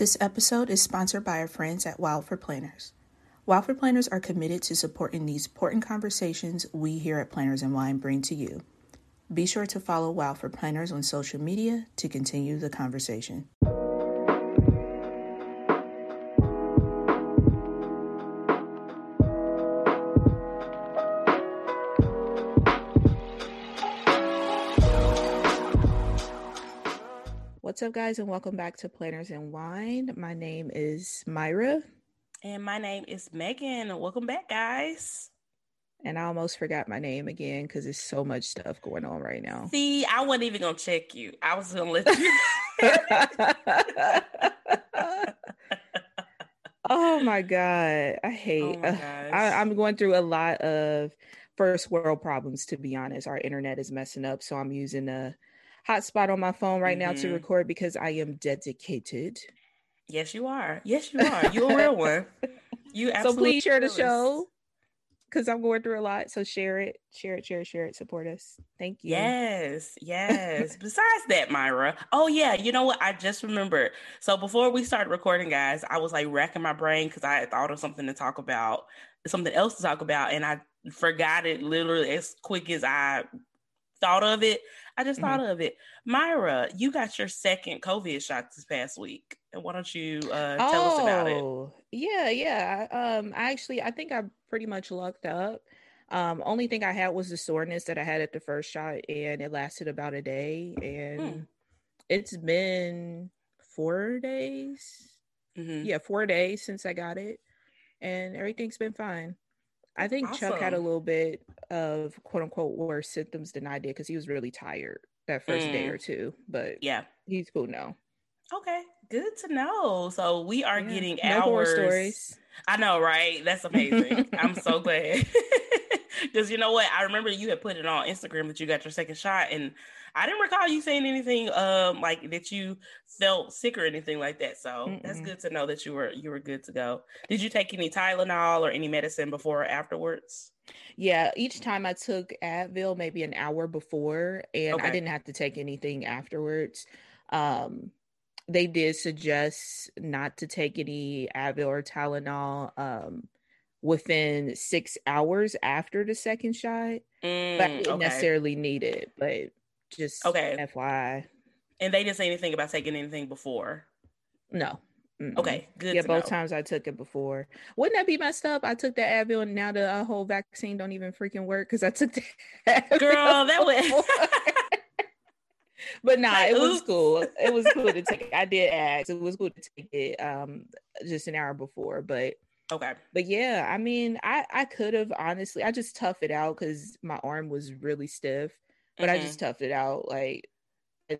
This episode is sponsored by our friends at Wild for Planners. Wild for Planners are committed to supporting these important conversations we here at Planners and Wine bring to you. Be sure to follow Wild for Planners on social media to continue the conversation. What's up, guys, and welcome back to Planners and Wine. My name is Myra. And my name is Megan. Welcome back, guys. And I almost forgot my name again because there's so much stuff going on right now. See, I wasn't even gonna check you. I was gonna let you. oh my god, I hate. Oh uh. I, I'm going through a lot of first world problems. To be honest, our internet is messing up, so I'm using a hotspot on my phone right now to Mhm. record because I am dedicated. yes, you are. Yes, you are. You a real one. You so absolutely please share the show because I'm going through a lot. So share it, share it, share it, share it. Support us. Thank you. Yes, yes. Besides that, Myra. Oh yeah, you know what? I just remembered. So before we started recording, guys, I was like racking my brain because I thought of something to talk about, something else to talk about, and I forgot it literally as quick as I thought of it. I just Mhm. thought of it. Myra, you got your second COVID shot this past week. And why don't you uh, tell us about it? Oh, Yeah, yeah. I- Um, I actually, I think I pretty much lucked up. Um, only thing I had was the soreness that I had at the first shot, and it lasted about a day. And Hmm. it's been four days. Mhm. Yeah, four days since I got it, and everything's been fine. I think Chuck had a little bit of quote unquote worse symptoms than I did because he was really tired that first day Mm. or two, but Yeah. he's cool now. Okay. Good to know. So we are Yeah, getting no horror stories. I know, right? That's amazing. I'm so glad. Because you know what? I remember you had put it on Instagram that you got your second shot, and I didn't recall you saying anything um like that you felt sick or anything like that. So that's Mm-mm. good to know that you were you were good to go. Did you take any Tylenol or any medicine before or afterwards? Yeah, each time I took Advil maybe an hour before, and I didn't have to take anything afterwards. Um, they did suggest not to take any Advil or Tylenol um, within six hours after the second shot, but I Mm, didn't okay. necessarily need it. But just Okay. FYI, And they didn't say anything about taking anything before. no. Mm-mm. Okay, good. Yeah, both know. times I took it before. Wouldn't that be messed up? I took the Advil and now the uh, whole vaccine don't even freaking work because I took the Advil Girl, that would. but nah, Like, it was cool. It was cool to take. I did ask. It was cool to take it um just an hour before, but okay. but yeah, I mean, I I could have honestly. I just toughed it out because my arm was really stiff, but I Mhm. just toughed it out. Like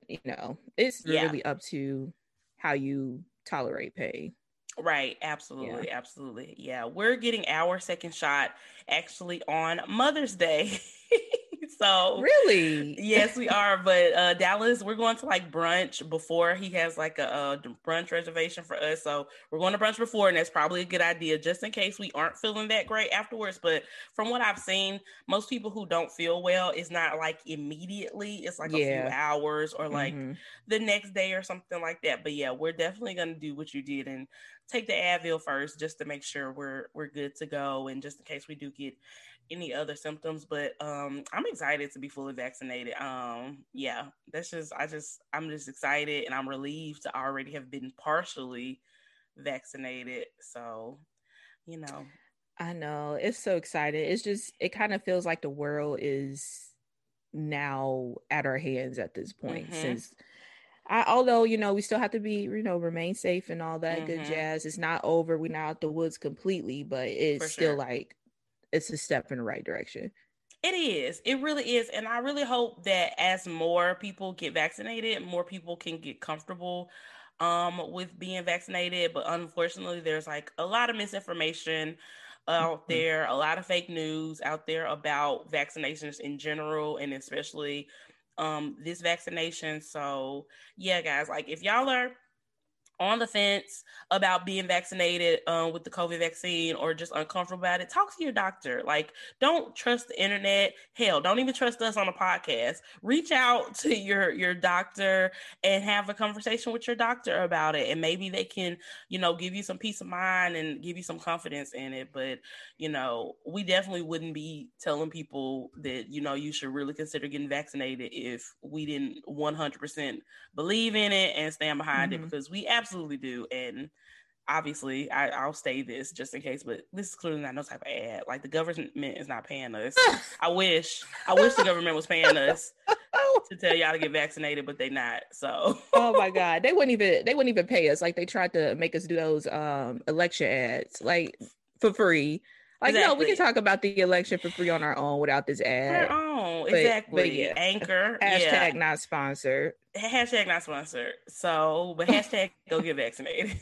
you know, it's Yeah. really up to how you tolerate pain. Right, absolutely, absolutely. Yeah, we're getting our second shot actually on Mother's Day. so Really? yes, we are. But uh Dallas, we're going to like brunch before he has like a, uh brunch reservation for us. So we're going to brunch before, and that's probably a good idea just in case we aren't feeling that great afterwards. But from what I've seen, most people who don't feel well, it's not like immediately. It's like a few hours or like Mhm. the next day or something like that. But yeah, we're definitely gonna do what you did and take the Advil first just to make sure we're we're good to go and just in case we do get any other symptoms. But um I'm excited to be fully vaccinated. Um yeah, that's just I just I'm just excited and I'm relieved to already have been partially vaccinated. So, you know, I know. It's so exciting. It's just it kind of feels like the world is now at our hands at this point Mhm. since I although you know we still have to be you know remain safe and all that good Mhm. jazz. It's not over. We're not out the woods completely, but it's For still like it's a step in the right direction. It is. It really is. And I really hope that as more people get vaccinated, more people can get comfortable um with being vaccinated. But unfortunately, there's like a lot of misinformation out Mhm. there, a lot of fake news out there about vaccinations in general and especially um this vaccination. So yeah, guys, like if y'all are on the fence about being vaccinated um, with the COVID vaccine or just uncomfortable about it, talk to your doctor. Like, don't trust the internet. Hell, don't even trust us on a podcast. Reach out to your your doctor and have a conversation with your doctor about it, and maybe they can, you know, give you some peace of mind and give you some confidence in it. But you know, we definitely wouldn't be telling people that you know you should really consider getting vaccinated if we didn't one hundred percent believe in it and stand behind mm-hmm. it because we absolutely absolutely do. And obviously, I, will say this just in case, but this is clearly not no type of ad. Like the government is not paying us. I wish, I wish the government was paying us to tell y'all to get vaccinated, but they not. So, oh my god, they wouldn't even they wouldn't even pay us. Like they tried to make us do those um election ads, like for free. Like exactly. no, we can talk about the election for free on our own without this ad. Our own, but, exactly. But yeah. Anchor, hashtag yeah. not sponsored. Hashtag not sponsored. So, but hashtag go get vaccinated.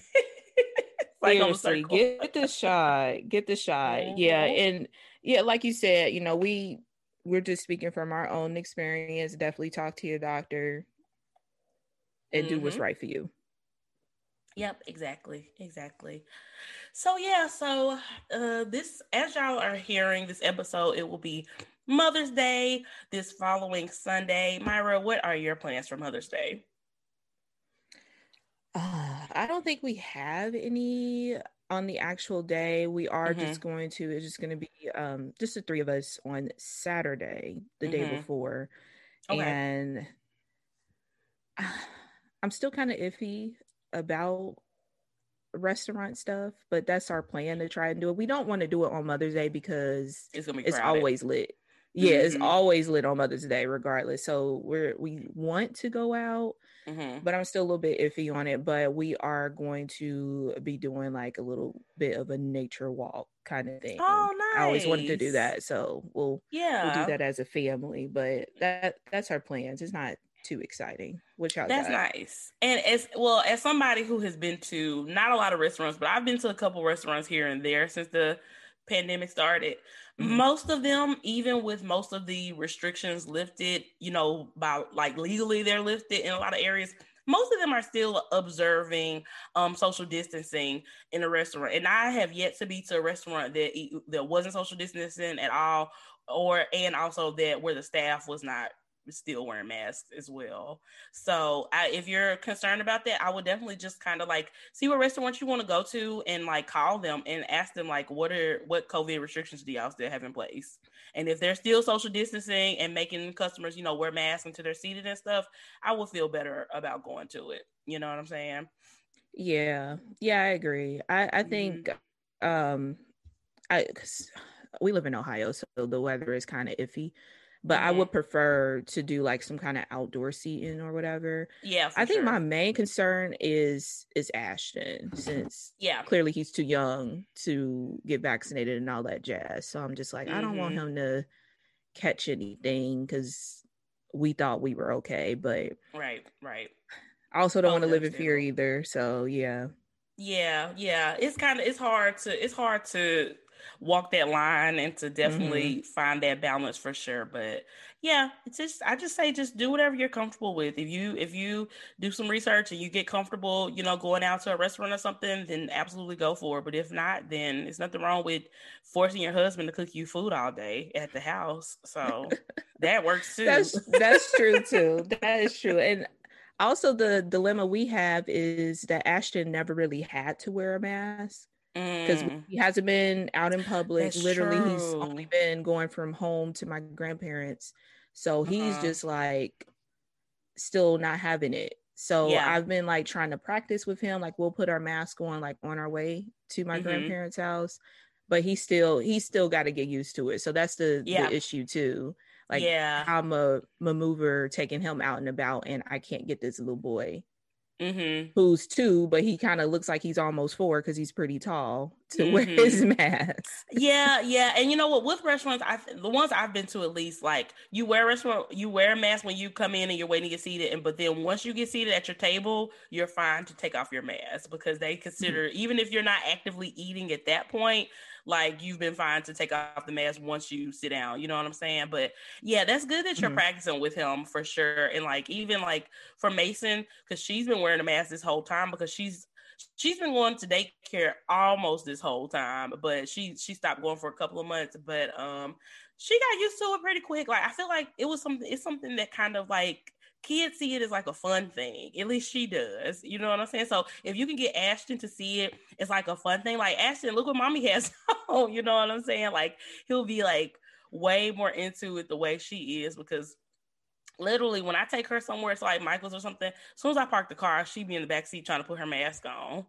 like Seriously, get the shot. Get the shot. Mm-hmm. Yeah, and yeah, like you said, you know, we we're just speaking from our own experience. Definitely talk to your doctor and mm-hmm. do what's mm-hmm. right for you. Yep, exactly, exactly. So yeah, so uh this as y'all are hearing this episode, it will be Mother's Day this following Sunday. Myra, what are your plans for Mother's Day? Uh, I don't think we have any on the actual day. We are mm-hmm. just going to, it's just going to be um, just the three of us on Saturday, the mm-hmm. day before. Okay. And I'm still kind of iffy about restaurant stuff, but that's our plan to try and do it. We don't want to do it on Mother's Day because it's, it's always lit. Yeah, mm-hmm. it's always lit on Mother's Day, regardless. So we're we want to go out, mm-hmm. but I'm still a little bit iffy on it. But we are going to be doing like a little bit of a nature walk kind of thing. Oh, nice! I always wanted to do that, so we'll yeah we'll do that as a family. But that that's our plans. It's not too exciting. Which y'all That's got? nice. And as well as somebody who has been to not a lot of restaurants, but I've been to a couple restaurants here and there since the pandemic started. Mm-hmm. Most of them, even with most of the restrictions lifted, you know, by like legally they're lifted in a lot of areas. Most of them are still observing um, social distancing in a restaurant, and I have yet to be to a restaurant that that wasn't social distancing at all, or and also that where the staff was not still wearing masks as well. So I, if you're concerned about that, I would definitely just kind of like see what restaurants you want to go to and like call them and ask them like what are what COVID restrictions do y'all still have in place? And if they're still social distancing and making customers, you know, wear masks until they're seated and stuff, I will feel better about going to it. You know what I'm saying? Yeah. Yeah, I agree. I, I think mm-hmm. um I we live in Ohio, so the weather is kind of iffy but mm-hmm. I would prefer to do like some kind of outdoor seating or whatever. Yeah, I think sure. my main concern is is Ashton since yeah clearly he's too young to get vaccinated and all that jazz. So I'm just like mm-hmm. I don't want mm-hmm. him to catch anything because we thought we were okay, but right, right. I also don't oh, want to live in fear either. So yeah. Yeah, yeah. It's kind of it's hard to it's hard to walk that line and to definitely mm-hmm. find that balance for sure. But yeah, it's just I just say just do whatever you're comfortable with. If you if you do some research and you get comfortable, you know, going out to a restaurant or something, then absolutely go for it. But if not, then it's nothing wrong with forcing your husband to cook you food all day at the house. So that works too. That's that's true too. That is true. And also the dilemma we have is that Ashton never really had to wear a mask because mm. he hasn't been out in public. That's Literally, true. he's only been going from home to my grandparents. So he's uh-huh. just like still not having it. So yeah. I've been like trying to practice with him. Like we'll put our mask on like on our way to my mm-hmm. grandparents' house. But he still he's still got to get used to it. So that's the, yeah. the issue too. Like yeah. I'm a maneuver taking him out and about and I can't get this little boy mm-hmm. who's two, but he kind of looks like he's almost four because he's pretty tall to mm-hmm. wear his mask. yeah, yeah, and you know what? With restaurants, I the ones I've been to at least, like you wear a restaurant, you wear a mask when you come in and you're waiting to get seated, and but then once you get seated at your table, you're fine to take off your mask because they consider mm-hmm. even if you're not actively eating at that point, like you've been fine to take off the mask once you sit down. You know what I'm saying? But yeah, that's good that you're mm-hmm. practicing with him for sure. And like even like for Mason, because she's been wearing a mask this whole time because she's she's been going to daycare almost this whole time, but she she stopped going for a couple of months. But um, she got used to it pretty quick. Like I feel like it was something. It's something that kind of like kids see it as like a fun thing. At least she does. You know what I'm saying? So if you can get Ashton to see it, it's like a fun thing. Like Ashton, look what mommy has. you know what I'm saying? Like he'll be like way more into it the way she is because literally when I take her somewhere, it's like Michael's or something. As soon as I park the car, she be in the back seat trying to put her mask on.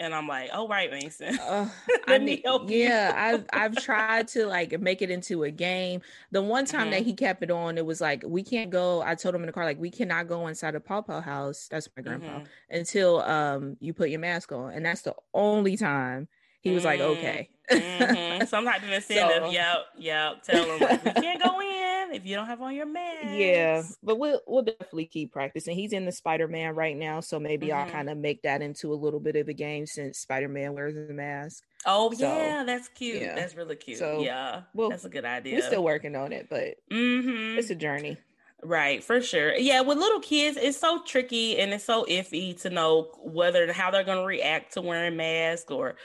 And I'm like, oh right, Mason. Uh, I mean, yeah, I've I've tried to like make it into a game. The one time mm-hmm. that he kept it on, it was like we can't go. I told him in the car, like we cannot go inside a Pawpaw house. That's my grandpa mm-hmm. until um you put your mask on, and that's the only time he was mm-hmm. like, okay. mm-hmm. Some type of incentive. So, yep, yep. Tell him like, we can't go in if you don't have on your mask. Yeah, but we'll we'll definitely keep practicing. He's in the Spider Man right now, so maybe mm-hmm. I'll kind of make that into a little bit of a game since Spider Man wears a mask. Oh so, yeah, that's cute. Yeah. That's really cute. So, yeah, well, that's a good idea. We're still working on it, but mm-hmm. it's a journey. Right, for sure. Yeah, with little kids, it's so tricky and it's so iffy to know whether how they're going to react to wearing masks or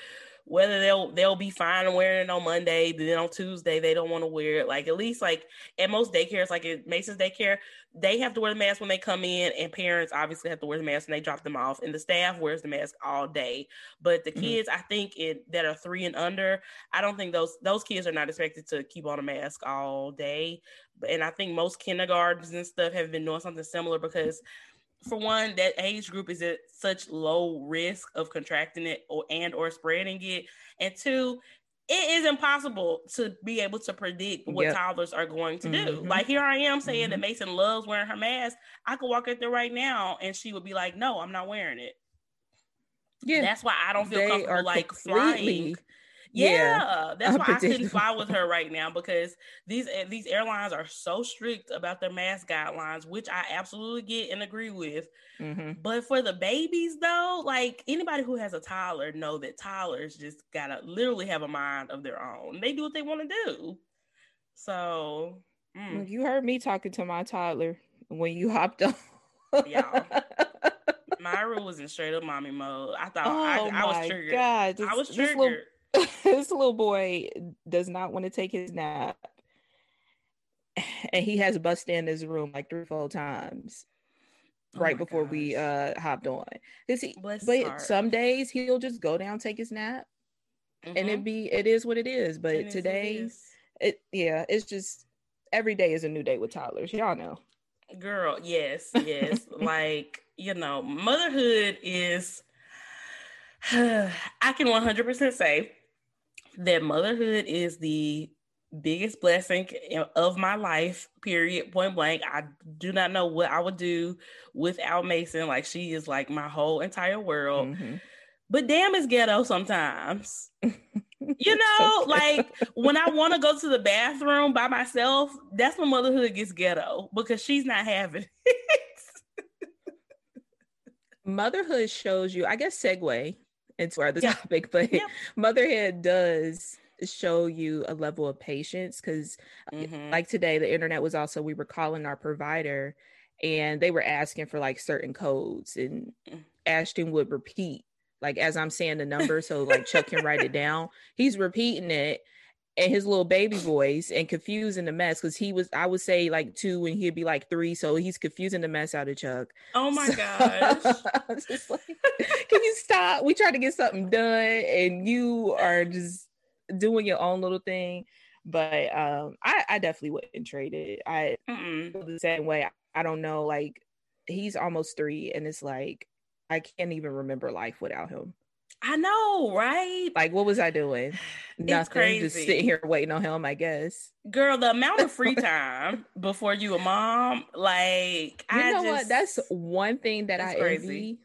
whether they'll they'll be fine wearing it on Monday, but then on Tuesday they don't want to wear it. Like at least like at most daycares, like at Mason's daycare, they have to wear the mask when they come in, and parents obviously have to wear the mask when they drop them off, and the staff wears the mask all day. But the mm-hmm. kids, I think it that are three and under, I don't think those those kids are not expected to keep on a mask all day. And I think most kindergartens and stuff have been doing something similar because for one, that age group is at such low risk of contracting it or and or spreading it, and two, it is impossible to be able to predict what yep. toddlers are going to do. Mm-hmm. Like here I am saying mm-hmm. that Mason loves wearing her mask. I could walk out there right now and she would be like, "No, I'm not wearing it." Yeah, that's why I don't feel they comfortable like flying yeah, yeah that's why I couldn't fly with her right now because these eh, these airlines are so strict about their mask guidelines, which I absolutely get and agree with. Mm-hmm. But for the babies though, like anybody who has a toddler know that toddlers just gotta literally have a mind of their own. They do what they want to do. So mm. you heard me talking to my toddler when you hopped on. yeah. Myra was in straight up mommy mode. I thought oh I, I was triggered. God, this, I was triggered. this little boy does not want to take his nap. And he has busted in his room like three, four times oh right before gosh. we uh hopped on. because He, but some days he'll just go down, take his nap, mm-hmm. and it be it is what it is. But it today, is it yeah, it's just every day is a new day with toddlers. Y'all know. Girl, yes, yes. like, you know, motherhood is I can 100% say that motherhood is the biggest blessing of my life period point blank. I do not know what i would do without mason. Like she is like my whole entire world. Mm-hmm. but damn it's ghetto sometimes. You know like when i want to go to the bathroom by myself that's when motherhood gets ghetto because she's not having it. Motherhood shows you i guess segue into our yeah. topic, but yeah. motherhood does show you a level of patience because mm-hmm. like today the internet was also we were calling our provider and they were asking for like certain codes and mm. ashton would repeat like as i'm saying the number so like chuck can write it down he's repeating it and his little baby voice and confusing the mess because he was I would say like two and he'd be like three, so he's confusing the mess out of Chuck. Oh my so, gosh. like, can you stop? We tried to get something done and you are just doing your own little thing. But um I, I definitely wouldn't trade it. I the same way. I don't know, like he's almost three and it's like I can't even remember life without him. I know, right? Like, what was I doing? Nothing. Crazy. Just sitting here waiting on him, I guess. Girl, the amount of free time before you a mom, like, you I know just, what? That's one thing that I crazy.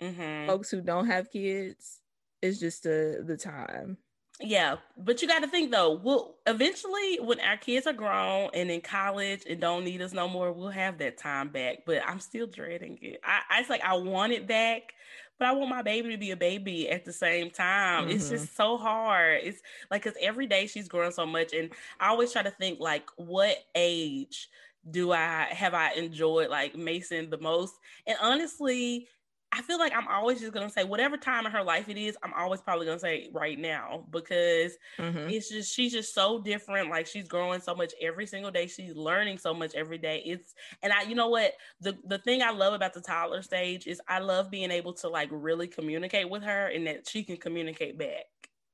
envy. Mm-hmm. Folks who don't have kids is just the the time. Yeah, but you got to think though. We'll eventually, when our kids are grown and in college and don't need us no more, we'll have that time back. But I'm still dreading it. I, I it's like I want it back, but I want my baby to be a baby at the same time. Mm-hmm. It's just so hard. It's like because every day she's growing so much, and I always try to think like, what age do I have I enjoyed like Mason the most? And honestly, I feel like I'm always just gonna say whatever time in her life it is, I'm always probably gonna say right now because mm-hmm. it's just she's just so different. Like she's growing so much every single day. She's learning so much every day. It's and I, you know what, the the thing I love about the toddler stage is I love being able to like really communicate with her and that she can communicate back.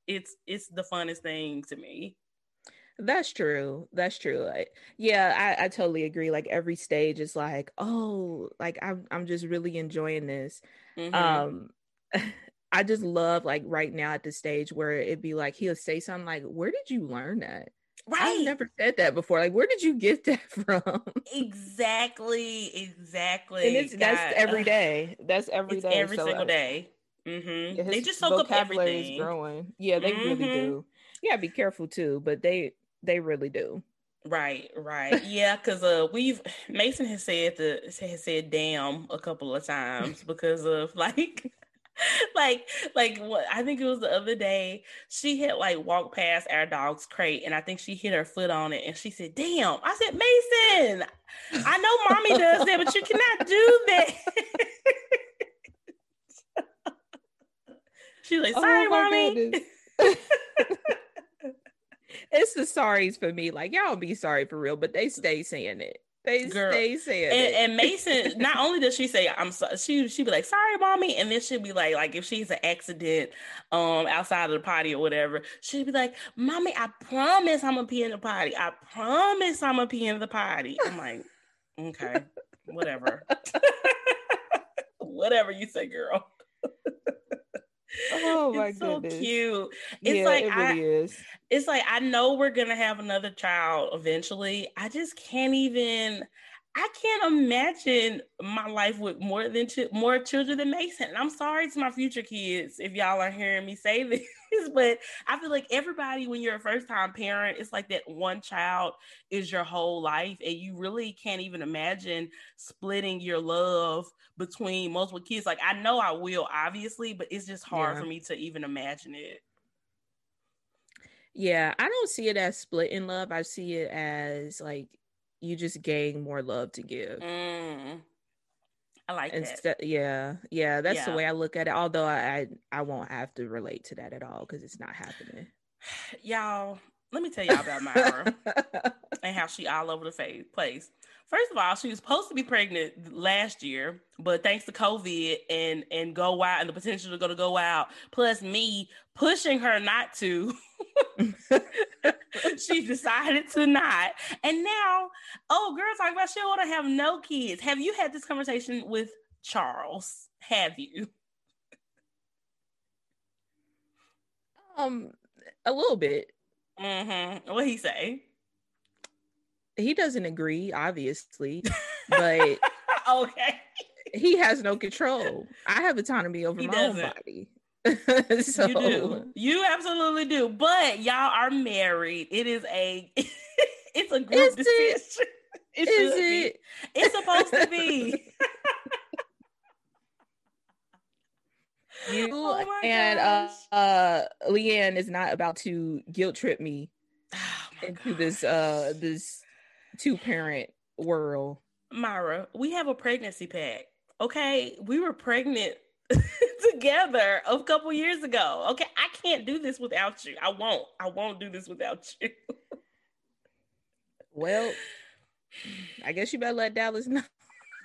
It's it's the funnest thing to me. That's true. That's true. Like, yeah, I, I totally agree. Like every stage is like, oh, like I'm I'm just really enjoying this. Mm-hmm. Um I just love like right now at the stage where it'd be like he'll say something like, Where did you learn that? Right. I've never said that before. Like, where did you get that from? Exactly. Exactly. And it's God. that's every day. That's every it's day. Every so single day. Mm-hmm. They just soak up everything. Growing. Yeah, they mm-hmm. really do. Yeah, be careful too, but they they really do. Right, right. Yeah, because uh we've Mason has said the has said damn a couple of times because of like like like what I think it was the other day she had like walked past our dog's crate and I think she hit her foot on it and she said, Damn. I said, Mason, I know mommy does that, but you cannot do that. She's like, oh sorry, oh mommy it's the sorries for me. Like y'all be sorry for real, but they stay saying it. They Girl. stay saying and, it. And Mason, not only does she say I'm sorry, she she be like sorry, mommy, and then she'll be like like if she's an accident um outside of the potty or whatever, she'll be like, mommy, I promise I'm gonna pee in the potty. I promise I'm gonna pee in the potty. I'm like, okay, whatever, whatever you say, girl. Oh my it's goodness. So cute. It's yeah, like it really I, is. It's like I know we're gonna have another child eventually. I just can't even I can't imagine my life with more than ch- more children than Mason. And I'm sorry to my future kids if y'all are hearing me say this, but I feel like everybody, when you're a first time parent, it's like that one child is your whole life, and you really can't even imagine splitting your love between multiple kids. Like I know I will, obviously, but it's just hard yeah. for me to even imagine it. Yeah, I don't see it as split in love. I see it as like you just gain more love to give. Mm. I like Instead, that. Yeah, yeah, that's yeah. the way I look at it. Although I, I, I won't have to relate to that at all because it's not happening. Y'all, let me tell y'all about Myra and how she all over the face, place. First of all, she was supposed to be pregnant last year, but thanks to COVID and and go out and the potential to go to go out, plus me pushing her not to, she decided to not. And now, oh, girl, talking about she want to have no kids. Have you had this conversation with Charles? Have you? Um, a little bit. Mm-hmm. What he say? He doesn't agree, obviously, but okay, he has no control. I have autonomy over he my doesn't. own body. so. You do. You absolutely do. But y'all are married. It is a it's a group is decision. It, it is it? Be. It's supposed to be. you oh and uh, uh Leanne is not about to guilt trip me oh into gosh. this uh this two parent world. Myra, we have a pregnancy pack. Okay, we were pregnant together a couple years ago. Okay, I can't do this without you. I won't. I won't do this without you. well, I guess you better let Dallas know.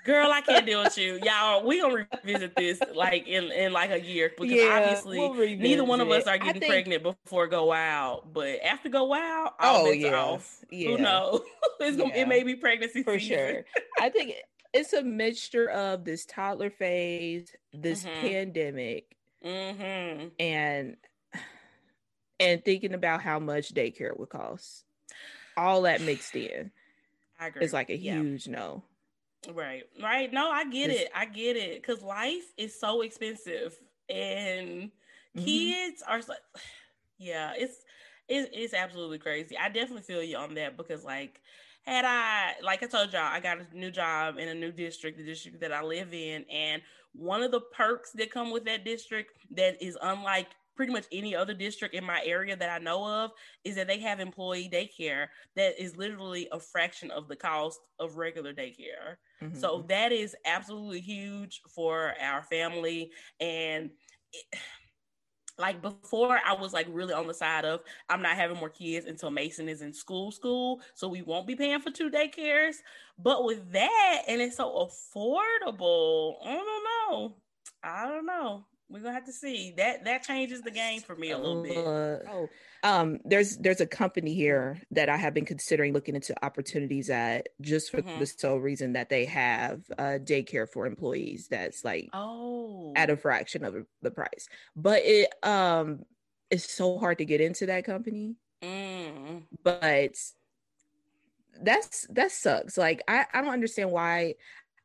Girl, I can't deal with you. Y'all, we gonna revisit this like in, in like a year because yeah, obviously we'll neither one of us are getting think... pregnant before go out. But after go out, oh yeah, off. yeah. Who knows? it's gonna, it may be pregnancy for season. sure. I think it's a mixture of this toddler phase, this mm-hmm. pandemic, mm-hmm. and and thinking about how much daycare would cost. All that mixed in. I agree. It's like a huge yeah. no. Right, right. No, I get it's, it. I get it. Because life is so expensive, and mm-hmm. kids are so. Yeah, it's it, it's absolutely crazy. I definitely feel you on that because, like, had I, like I told y'all, I got a new job in a new district, the district that I live in, and one of the perks that come with that district that is unlike pretty much any other district in my area that I know of is that they have employee daycare that is literally a fraction of the cost of regular daycare. Mm-hmm. So that is absolutely huge for our family and it, like before I was like really on the side of I'm not having more kids until Mason is in school school so we won't be paying for two daycares but with that and it's so affordable I don't know I don't know we're gonna have to see that that changes the game for me a little bit. Uh, oh, um, there's there's a company here that I have been considering looking into opportunities at just for mm-hmm. the sole reason that they have uh, daycare for employees that's like oh at a fraction of the price, but it um it's so hard to get into that company. Mm. But that's that sucks. Like I I don't understand why.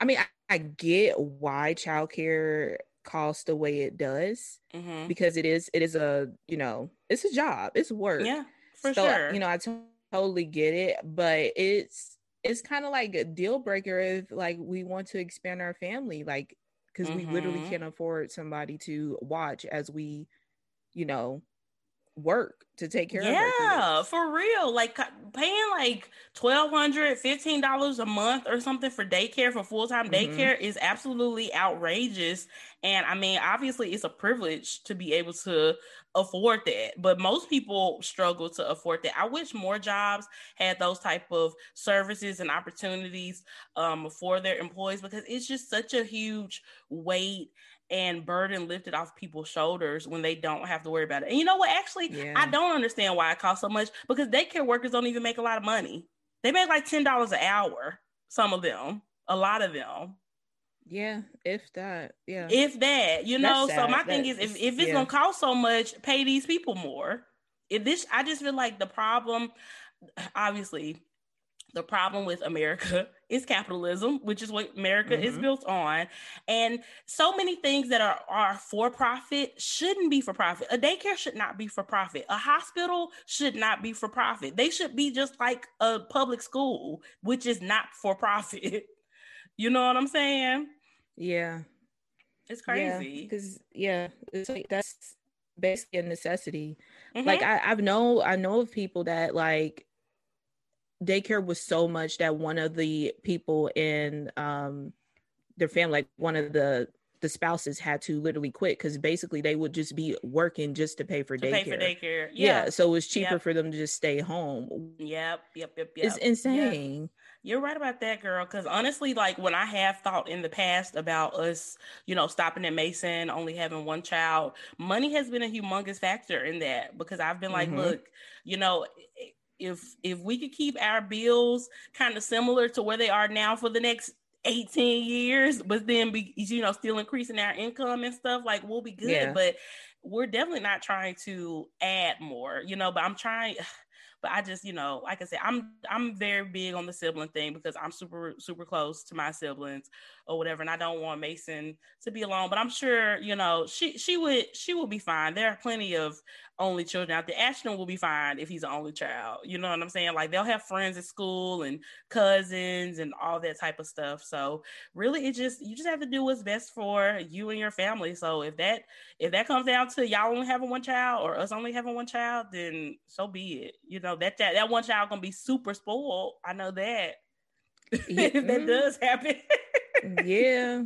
I mean, I, I get why childcare cost the way it does mm-hmm. because it is it is a you know it's a job it's work yeah for so, sure you know I t- totally get it but it's it's kind of like a deal breaker if like we want to expand our family like because mm-hmm. we literally mm-hmm. can't afford somebody to watch as we you know work to take care yeah, of yeah for real like paying like 1200 15 dollars a month or something for daycare for full-time mm-hmm. daycare is absolutely outrageous and i mean obviously it's a privilege to be able to afford that but most people struggle to afford that i wish more jobs had those type of services and opportunities um, for their employees because it's just such a huge weight and burden lifted off people's shoulders when they don't have to worry about it. And you know what? Actually, yeah. I don't understand why it costs so much because daycare workers don't even make a lot of money. They make like ten dollars an hour. Some of them, a lot of them. Yeah, if that, yeah, if that, you know. So my thing is, if, if it's yeah. gonna cost so much, pay these people more. If this, I just feel like the problem, obviously, the problem with America is capitalism, which is what America mm-hmm. is built on. And so many things that are, are for profit shouldn't be for profit. A daycare should not be for profit. A hospital should not be for profit. They should be just like a public school, which is not for profit. you know what I'm saying? Yeah. It's crazy. Because yeah, yeah, it's like that's basically a necessity. Mm-hmm. Like I, I've know I know of people that like daycare was so much that one of the people in um their family like one of the the spouses had to literally quit because basically they would just be working just to pay for to daycare. Pay for daycare. Yeah. yeah. So it was cheaper yep. for them to just stay home. Yep. Yep. Yep. yep. It's insane. Yep. You're right about that, girl. Because honestly, like when I have thought in the past about us, you know, stopping at Mason, only having one child, money has been a humongous factor in that because I've been like, mm-hmm. look, you know, if if we could keep our bills kind of similar to where they are now for the next 18 years, but then be you know still increasing our income and stuff, like we'll be good. Yeah. But we're definitely not trying to add more, you know. But I'm trying. But I just, you know, like I said, I'm I'm very big on the sibling thing because I'm super super close to my siblings or whatever, and I don't want Mason to be alone. But I'm sure, you know, she she would she will be fine. There are plenty of only children out there. Ashton will be fine if he's an only child. You know what I'm saying? Like they'll have friends at school and cousins and all that type of stuff. So really it just you just have to do what's best for you and your family. So if that if that comes down to y'all only having one child or us only having one child, then so be it. You know, that that, that one child gonna be super spoiled. I know that. Yeah. if that mm-hmm. does happen. yeah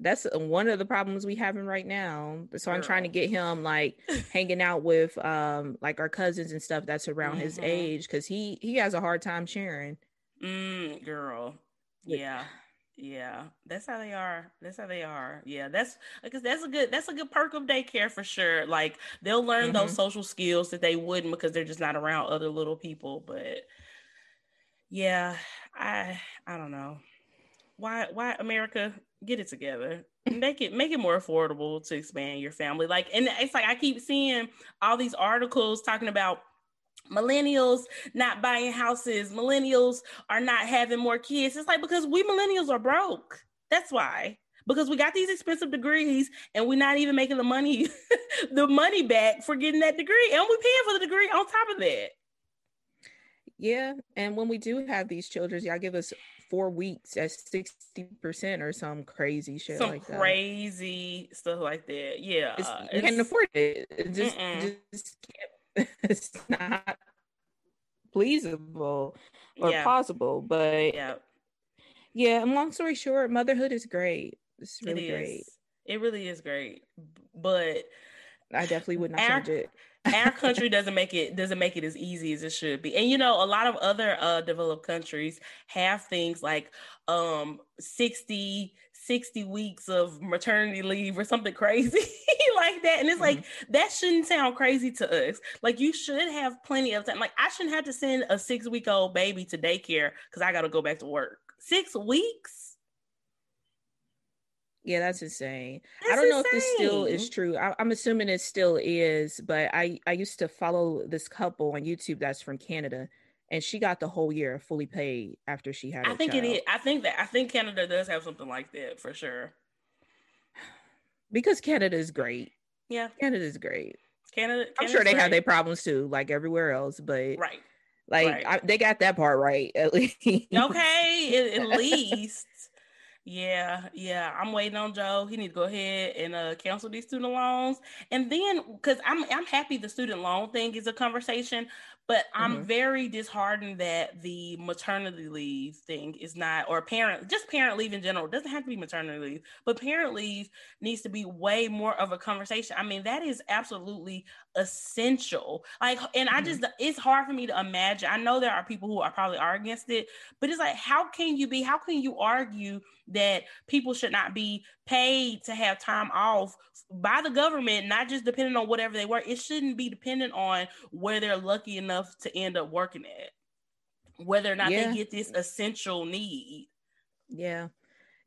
that's one of the problems we having right now. So I'm trying to get him like hanging out with um like our cousins and stuff that's around mm-hmm. his age because he he has a hard time sharing. Mm, girl, yeah. Yeah, that's how they are. That's how they are. Yeah, that's because that's a good that's a good perk of daycare for sure. Like they'll learn mm-hmm. those social skills that they wouldn't because they're just not around other little people. But yeah, I I don't know why why America get it together. Make it make it more affordable to expand your family. Like and it's like i keep seeing all these articles talking about millennials not buying houses. Millennials are not having more kids. It's like because we millennials are broke. That's why. Because we got these expensive degrees and we're not even making the money the money back for getting that degree. And we're paying for the degree on top of that. Yeah. And when we do have these children y'all give us four weeks at 60% or some crazy shit some like crazy that. stuff like that. Yeah. It's, you can't afford it. it just, just can't, it's not pleasable or yeah. possible. But yeah. Yeah. And long story short, motherhood is great. It's really it great. It really is great. But I definitely would not our, change it. Our country doesn't make it doesn't make it as easy as it should be. And you know, a lot of other uh developed countries have things like um 60 60 weeks of maternity leave or something crazy like that. And it's mm-hmm. like that shouldn't sound crazy to us. Like you should have plenty of time. Like I shouldn't have to send a six week old baby to daycare because I gotta go back to work. Six weeks? Yeah, that's insane. That's I don't know insane. if this still is true. I, am assuming it still is, but I I used to follow this couple on YouTube that's from Canada, and she got the whole year fully paid after she had. I think child. it is. I think that I think Canada does have something like that for sure. Because Canada is great. Yeah, Canada is great. Canada. I'm sure they great. have their problems too, like everywhere else, but right. Like right. I, they got that part right at least. Okay, at least. Yeah, yeah. I'm waiting on Joe. He need to go ahead and uh, cancel these student loans, and then because I'm I'm happy the student loan thing is a conversation, but I'm mm-hmm. very disheartened that the maternity leave thing is not, or parent, just parent leave in general, doesn't have to be maternity leave, but parent leave needs to be way more of a conversation. I mean, that is absolutely essential. Like, and I just, mm-hmm. it's hard for me to imagine. I know there are people who are probably are against it, but it's like, how can you be, how can you argue that people should not be paid to have time off by the government, not just depending on whatever they work. It shouldn't be dependent on where they're lucky enough to end up working at, whether or not yeah. they get this essential need. Yeah.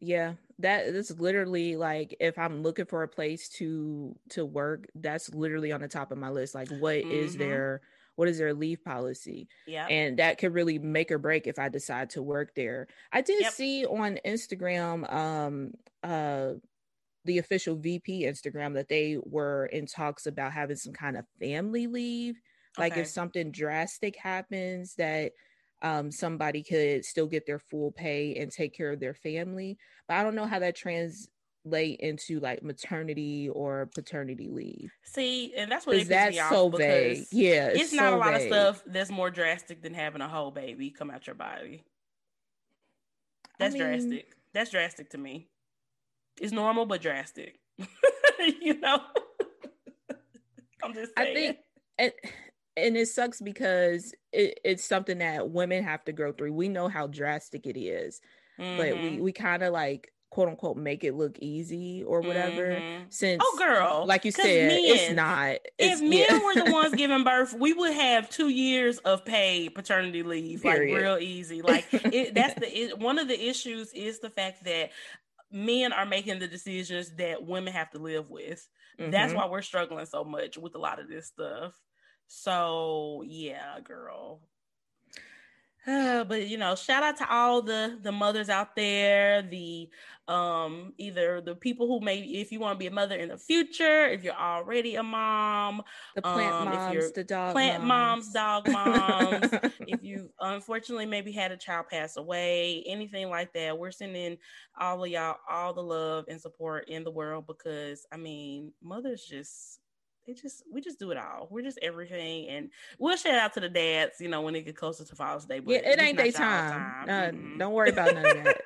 Yeah, that is literally like if I'm looking for a place to to work, that's literally on the top of my list. Like, what mm-hmm. is their what is their leave policy? Yeah. And that could really make or break if I decide to work there. I did yep. see on Instagram um uh the official VP Instagram that they were in talks about having some kind of family leave. Like okay. if something drastic happens that um, somebody could still get their full pay and take care of their family. But I don't know how that trans lay into like maternity or paternity leave. See, and that's what is that so vague. Yeah, it's, it's not so a lot vague. of stuff that's more drastic than having a whole baby come out your body. That's I mean, drastic. That's drastic to me. It's normal but drastic. you know. I'm just saying. I think it, and it sucks because it, it's something that women have to go through. We know how drastic it is, mm-hmm. but we mm-hmm. we kind of like quote unquote make it look easy or whatever mm-hmm. since oh girl like you said men, it's not it's, if men yeah. were the ones giving birth we would have two years of paid paternity leave Period. like real easy like it, that's the it, one of the issues is the fact that men are making the decisions that women have to live with mm-hmm. that's why we're struggling so much with a lot of this stuff so yeah girl. Uh, but you know, shout out to all the the mothers out there, the um either the people who may if you want to be a mother in the future, if you're already a mom, the plant um, moms, the dog plant moms, moms dog moms, if you unfortunately maybe had a child pass away, anything like that, we're sending all of y'all all the love and support in the world because I mean, mothers just they just we just do it all. We're just everything, and we'll shout out to the dads. You know when they get closer to Father's Day. But yeah, it ain't their time. time. No, mm-hmm. Don't worry about none of that.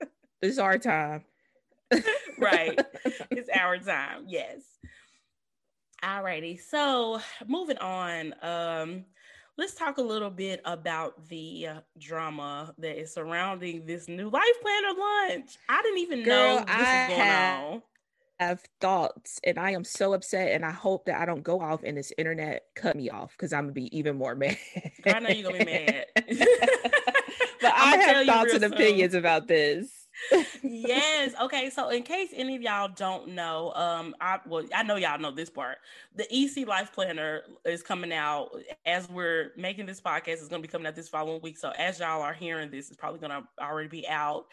it's our time. right, it's our time. Yes. Alrighty, so moving on. Um, let's talk a little bit about the uh, drama that is surrounding this new life planner lunch. I didn't even Girl, know this I was going have, on have thoughts and I am so upset and I hope that I don't go off and this internet cut me off because I'm gonna be even more mad. I know you're gonna be mad. but I have thoughts and soon. opinions about this. yes. Okay. So, in case any of y'all don't know, um, I well, I know y'all know this part. The EC Life Planner is coming out as we're making this podcast. It's gonna be coming out this following week. So, as y'all are hearing this, it's probably gonna already be out.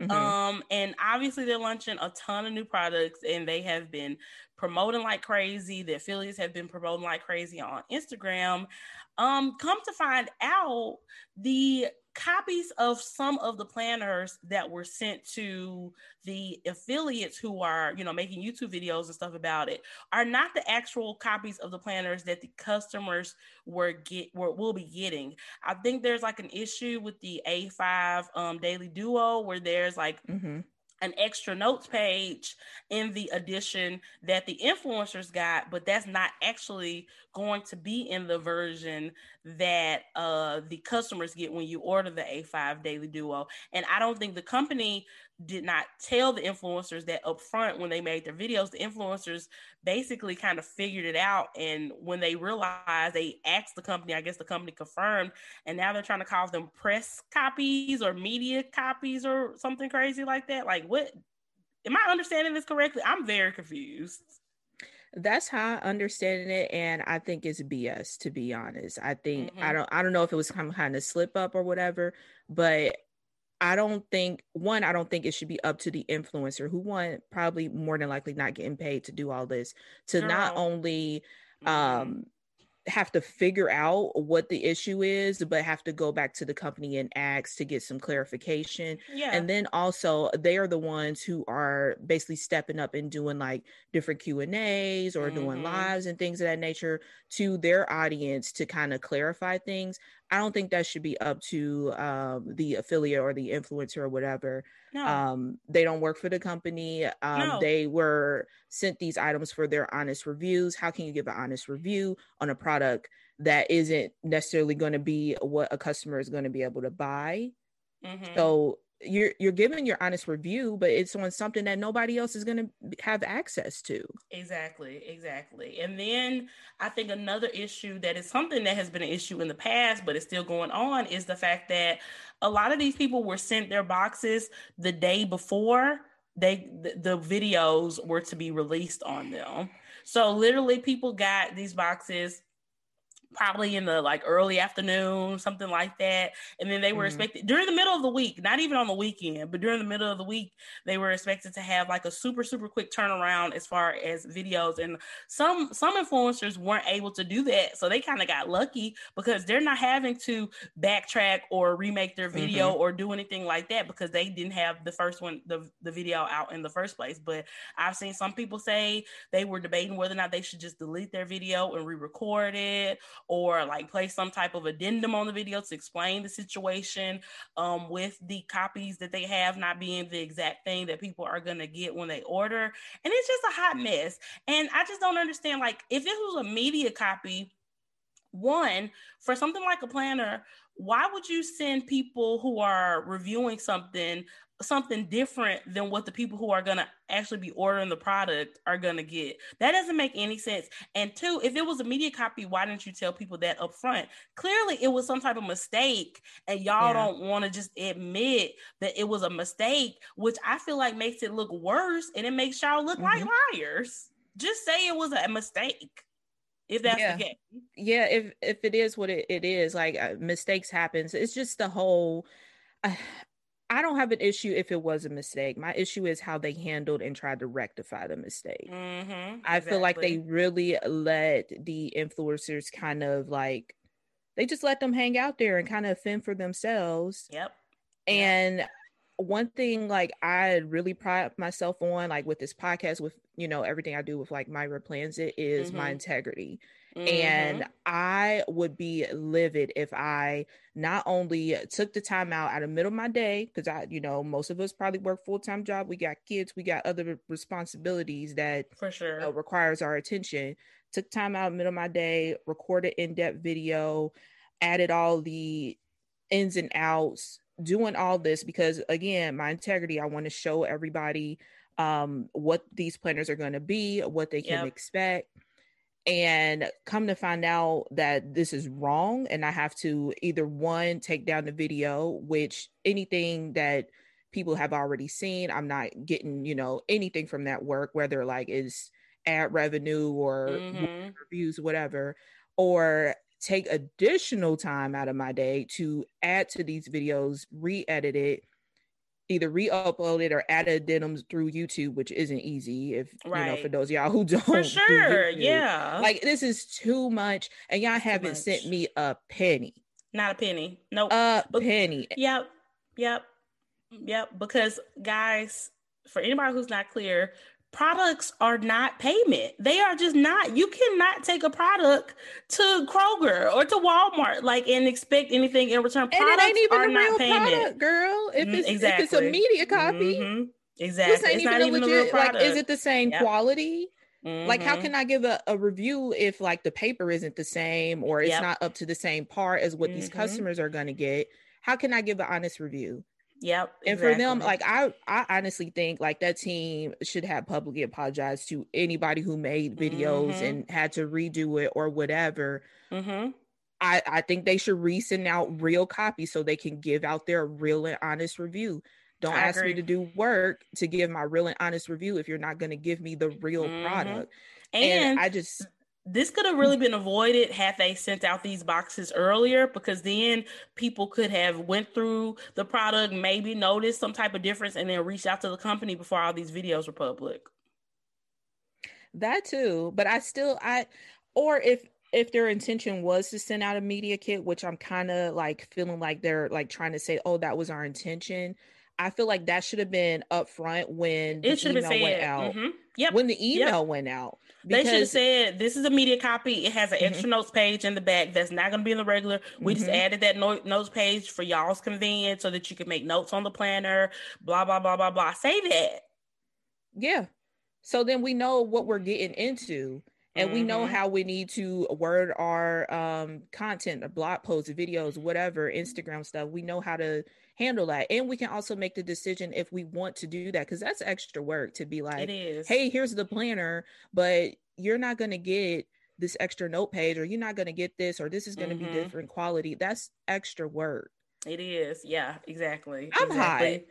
Mm-hmm. Um, and obviously they're launching a ton of new products and they have been promoting like crazy. The affiliates have been promoting like crazy on Instagram. Um, come to find out, the copies of some of the planners that were sent to the affiliates who are you know making youtube videos and stuff about it are not the actual copies of the planners that the customers were get were will be getting. I think there's like an issue with the a5 um, daily duo where there's like mm-hmm an extra notes page in the edition that the influencers got, but that's not actually going to be in the version that uh, the customers get when you order the A5 Daily Duo. And I don't think the company did not tell the influencers that up front when they made their videos. The influencers basically kind of figured it out. And when they realized, they asked the company, I guess the company confirmed, and now they're trying to call them press copies or media copies or something crazy like that. Like, what? Am I understanding this correctly? I'm very confused that's how I understand it, and I think it's BS to be honest. I think mm-hmm. I don't I don't know if it was kind of, kind of slip up or whatever, but I don't think one, I don't think it should be up to the influencer who one probably more than likely not getting paid to do all this to not only mm-hmm. um have to figure out what the issue is but have to go back to the company and ask to get some clarification yeah and then also they are the ones who are basically stepping up and doing like different q and a's or mm-hmm. doing lives and things of that nature to their audience to kind of clarify things I don't think that should be up to um, the affiliate or the influencer or whatever. No. Um, they don't work for the company. Um, no. They were sent these items for their honest reviews. How can you give an honest review on a product that isn't necessarily going to be what a customer is going to be able to buy? Mm-hmm. So you're you're giving your honest review but it's on something that nobody else is going to have access to. Exactly exactly. And then i think another issue that is something that has been an issue in the past but it's still going on is the fact that a lot of these people were sent their boxes the day before they the, the videos were to be released on them. So literally people got these boxes probably in the like early afternoon, something like that. And then they were mm-hmm. expected during the middle of the week, not even on the weekend, but during the middle of the week, they were expected to have like a super, super quick turnaround as far as videos. And some some influencers weren't able to do that. So they kind of got lucky because they're not having to backtrack or remake their video mm-hmm. or do anything like that because they didn't have the first one, the, the video out in the first place. But I've seen some people say they were debating whether or not they should just delete their video and re-record it or like place some type of addendum on the video to explain the situation um, with the copies that they have not being the exact thing that people are going to get when they order. And it's just a hot mess. And I just don't understand like, if this was a media copy, one, for something like a planner, why would you send people who are reviewing something something different than what the people who are going to actually be ordering the product are going to get. That doesn't make any sense. And two, if it was a media copy, why didn't you tell people that up front? Clearly, it was some type of mistake, and y'all yeah. don't want to just admit that it was a mistake, which I feel like makes it look worse and it makes y'all look mm-hmm. like liars. Just say it was a mistake if that's yeah. the case. Yeah, if if it is what it, it is, like uh, mistakes happens. It's just the whole. I don't have an issue if it was a mistake. My issue is how they handled and tried to rectify the mistake. Mm-hmm, I feel like they really let the influencers kind of like they just let them hang out there and kind of fend for themselves. Yep. And yep. one thing like I really pride myself on, like with this podcast, with you know everything I do with like my plans, it is mm-hmm. my integrity. Mm-hmm. And I would be livid if I not only took the time out out of middle of my day, because I, you know, most of us probably work full time job. We got kids, we got other responsibilities that for sure know, requires our attention. Took time out middle of my day, recorded in depth video, added all the ins and outs, doing all this because again, my integrity. I want to show everybody um what these planners are going to be, what they can yep. expect and come to find out that this is wrong and i have to either one take down the video which anything that people have already seen i'm not getting you know anything from that work whether like is ad revenue or mm-hmm. reviews whatever or take additional time out of my day to add to these videos re-edit it either re-upload it or add addendums through YouTube, which isn't easy. If right. you know, for those y'all who don't, for sure, do yeah. Like this is too much, and y'all haven't sent me a penny. Not a penny. Nope. A but, penny. Yep. Yep. Yep. Because guys, for anybody who's not clear, products are not payment. They are just not. You cannot take a product to Kroger or to Walmart like and expect anything in return. Products and it ain't even are a not real payment, product, girl. If it's exactly. if it's a media copy, mm-hmm. exactly, this ain't it's even, a legit. Like, is it the same yep. quality? Mm-hmm. Like, how mm-hmm. can I give a, a review if like the paper isn't the same or it's yep. not up to the same part as what mm-hmm. these customers are going to get? How can I give an honest review? Yep. And exactly. for them, like I, I honestly think like that team should have publicly apologized to anybody who made videos mm-hmm. and had to redo it or whatever. Mm-hmm. I, I think they should resend out real copies so they can give out their real and honest review. Don't I ask agree. me to do work to give my real and honest review if you're not going to give me the real mm-hmm. product. And, and I just this could have really been avoided had they sent out these boxes earlier because then people could have went through the product maybe noticed some type of difference and then reached out to the company before all these videos were public. That too but i still i or if if their intention was to send out a media kit which i'm kind of like feeling like they're like trying to say oh that was our intention I feel like that should have been upfront when it should have been went out. Mm-hmm. Yep. When the email yep. went out. They should have said this is a media copy. It has an mm-hmm. extra notes page in the back that's not going to be in the regular. We mm-hmm. just added that note, notes page for y'all's convenience so that you can make notes on the planner. Blah blah blah blah blah. Say that. Yeah. So then we know what we're getting into and we know mm-hmm. how we need to word our um, content, blog posts, videos, whatever, Instagram stuff. We know how to handle that. And we can also make the decision if we want to do that because that's extra work to be like, hey, here's the planner, but you're not going to get this extra note page or you're not going to get this or this is going to mm-hmm. be different quality. That's extra work. It is. Yeah, exactly. I'm exactly. high.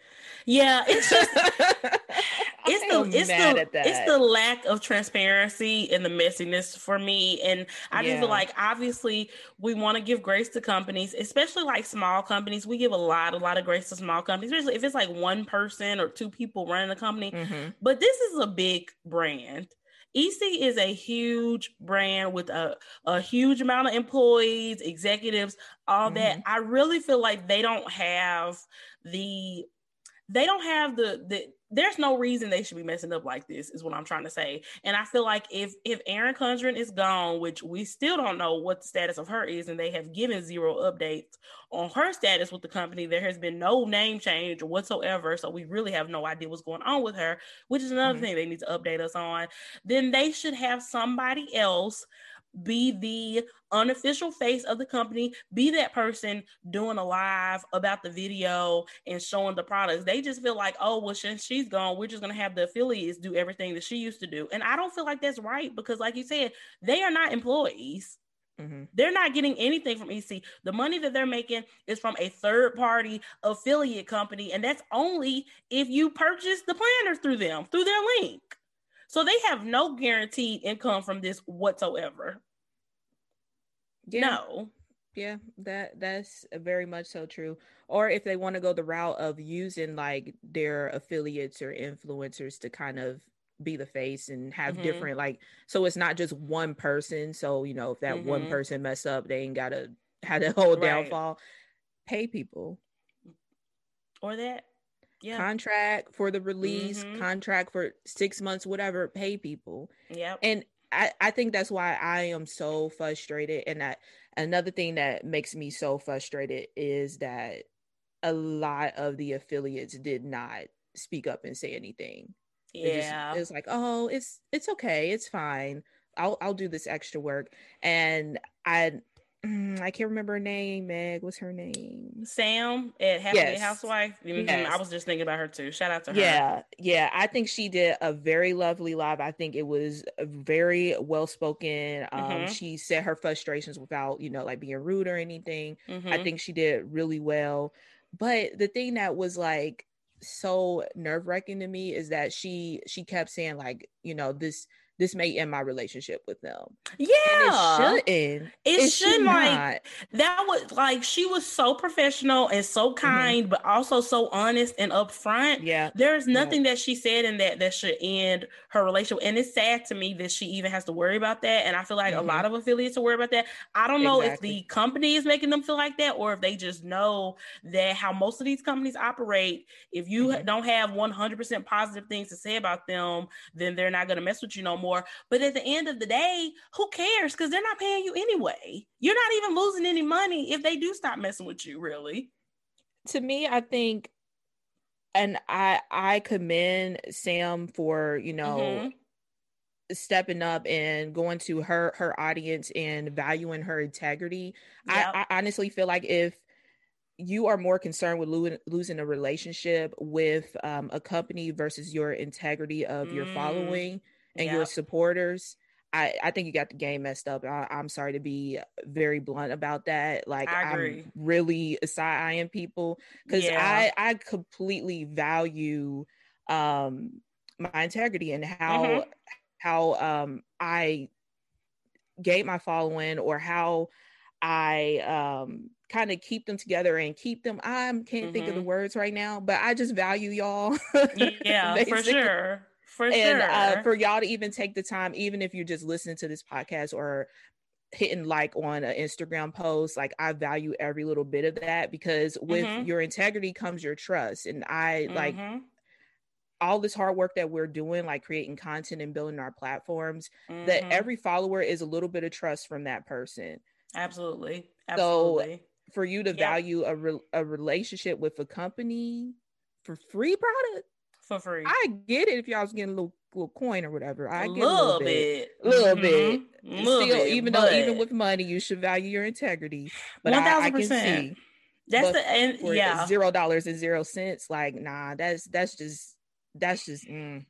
Yeah, it's just it's the it's the it's the lack of transparency and the messiness for me. And I yeah. just feel like obviously we want to give grace to companies, especially like small companies. We give a lot, a lot of grace to small companies, especially if it's like one person or two people running the company. Mm-hmm. But this is a big brand. EC is a huge brand with a, a huge amount of employees, executives, all mm-hmm. that. I really feel like they don't have the they don't have the the there's no reason they should be messing up like this is what i'm trying to say. And i feel like if if erin condren is gone which we still don't know what the status of her is and they have given zero updates on her status with the company there has been no name change whatsoever. So we really have no idea what's going on with her which is another mm-hmm. thing they need to update us on. Then they should have somebody else be the unofficial face of the company, be that person doing a live about the video and showing the products. They just feel like, oh, well, since she's gone, we're just going to have the affiliates do everything that she used to do. And I don't feel like that's right because, like you said, they are not employees. Mm-hmm. They're not getting anything from EC. The money that they're making is from a third party affiliate company. And that's only if you purchase the planners through them, through their link. So they have no guaranteed income from this whatsoever. Yeah. No. Yeah, that that's very much so true. Or if they want to go the route of using like their affiliates or influencers to kind of be the face and have mm-hmm. different like so it's not just one person. So, you know, if that mm-hmm. one person mess up, they ain't gotta have a whole right. downfall. Pay people. Or that yeah. contract for the release, mm-hmm. contract for six months, whatever, pay people. Yeah. And I, I think that's why I am so frustrated. And that another thing that makes me so frustrated is that a lot of the affiliates did not speak up and say anything. Yeah. It it's like, oh, it's it's okay, it's fine. I'll I'll do this extra work. And I Mm, I can't remember her name. Meg, what's her name? Sam at Happy yes. Housewife. Mm-hmm. Yes. I was just thinking about her too. Shout out to her. Yeah, yeah. I think she did a very lovely live. I think it was very well spoken. Um, mm-hmm. She said her frustrations without, you know, like being rude or anything. Mm-hmm. I think she did really well. But the thing that was like so nerve wracking to me is that she she kept saying like, you know, this this may end my relationship with them. Yeah, and it shouldn't. It, it should like that was like she was so professional and so mm-hmm. kind, mm-hmm. but also so honest and upfront. Yeah, there's nothing yeah. that she said in that that should end her relationship, and it's sad to me that she even has to worry about that. And I feel like mm-hmm. a lot of affiliates are worried about that. I don't know exactly. if the company is making them feel like that, or if they just know that how most of these companies operate. If you mm-hmm. don't have 100% positive things to say about them, then they're not going to mess with you no more more. But at the end of the day, who cares? Because they're not paying you anyway. You're not even losing any money if they do stop messing with you, really. To me, I think and I I commend Sam for, you know, mm-hmm. stepping up and going to her her audience and valuing her integrity. Yep. I, I honestly feel like if you are more concerned with lo- losing a relationship with um, a company versus your integrity of mm. your following and yep. your supporters. I, I think you got the game messed up. I, am sorry to be very blunt about that. Like I'm really side eyeing people because yeah. I I completely value um my integrity and how mm-hmm. how um I gave my following or how I um kind of keep them together and keep them. I can't mm-hmm. think of the mm-hmm. words right now, but I just value y'all. yeah, for sure. For and uh, sure. uh, for y'all to even take the time, even if you're just listening to this podcast or hitting like on an Instagram post, like I value every little bit of that because with mm-hmm. your integrity comes your trust. And I mm-hmm. like all this hard work that we're doing, like creating content and building our platforms, mm-hmm. that every follower is a little bit of trust from that person. Absolutely. Absolutely. So for you to yep. value a, re- a relationship with a company for free product for free. I get it if y'all was getting a little little coin or whatever. I get a little bit, a little mm-hmm. bit. Little Still, bit, even though even with money, you should value your integrity. But 1, I, I can see that's the and yeah zero dollars and zero cents. Like nah, that's that's just that's just. Mm.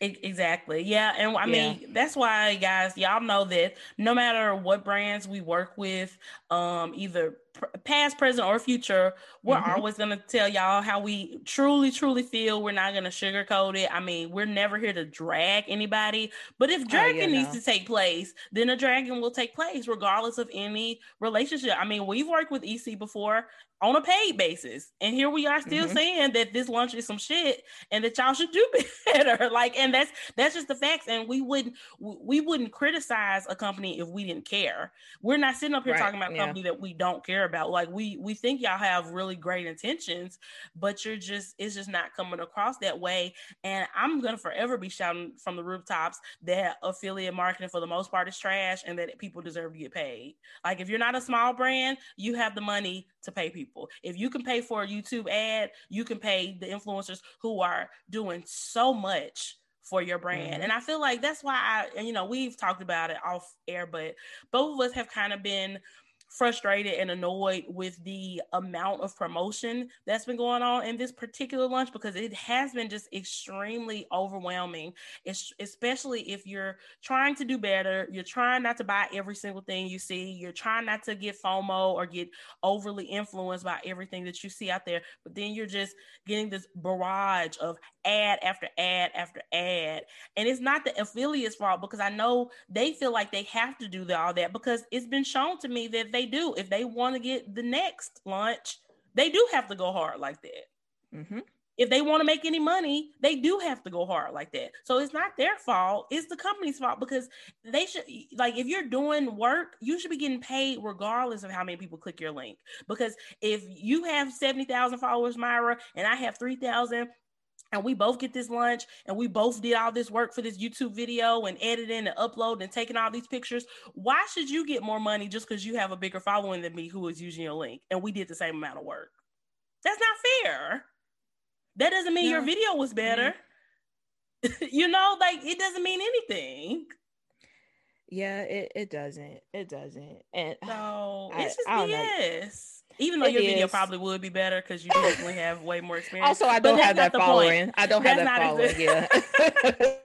Exactly. Yeah. And I mean, yeah. that's why, guys, y'all know that no matter what brands we work with, um, either past, present, or future, we're mm-hmm. always going to tell y'all how we truly, truly feel. We're not going to sugarcoat it. I mean, we're never here to drag anybody. But if dragging oh, yeah, needs no. to take place, then a dragging will take place, regardless of any relationship. I mean, we've worked with EC before on a paid basis. And here we are still mm-hmm. saying that this lunch is some shit and that y'all should do better. Like, and that's that's just the facts. And we wouldn't we wouldn't criticize a company if we didn't care. We're not sitting up here right. talking about a company yeah. that we don't care about. Like we we think y'all have really great intentions, but you're just it's just not coming across that way. And I'm gonna forever be shouting from the rooftops that affiliate marketing for the most part is trash and that people deserve to get paid. Like if you're not a small brand, you have the money to pay people. If you can pay for a YouTube ad, you can pay the influencers who are doing so much for your brand. Mm-hmm. And I feel like that's why I, you know, we've talked about it off air, but both of us have kind of been frustrated and annoyed with the amount of promotion that's been going on in this particular lunch because it has been just extremely overwhelming it's, especially if you're trying to do better you're trying not to buy every single thing you see you're trying not to get fomo or get overly influenced by everything that you see out there but then you're just getting this barrage of ad after ad after ad. And it's not the affiliates fault because i know they feel like they have to do all that because it's been shown to me that they do. If they want to get the next lunch, they do have to go hard like that. Mm-hmm. If they want to make any money, they do have to go hard like that. So it's not their fault; it's the company's fault because they should like if you're doing work, you should be getting paid regardless of how many people click your link. Because if you have seventy thousand followers, Myra, and I have three thousand, and we both get this lunch and we both did all this work for this YouTube video and editing and uploading and taking all these pictures, why should you get more money just because you have a bigger following than me who is using your link and we did the same amount of work? That's not fair. That doesn't mean yeah. your video was better. Yeah. you know, like it doesn't mean anything. Yeah, it, it doesn't. It doesn't. And no, it's just I BS. Even though it your is. video probably would be better because you definitely have way more experience. Also, I don't have that following. I don't that's have that following. Yeah.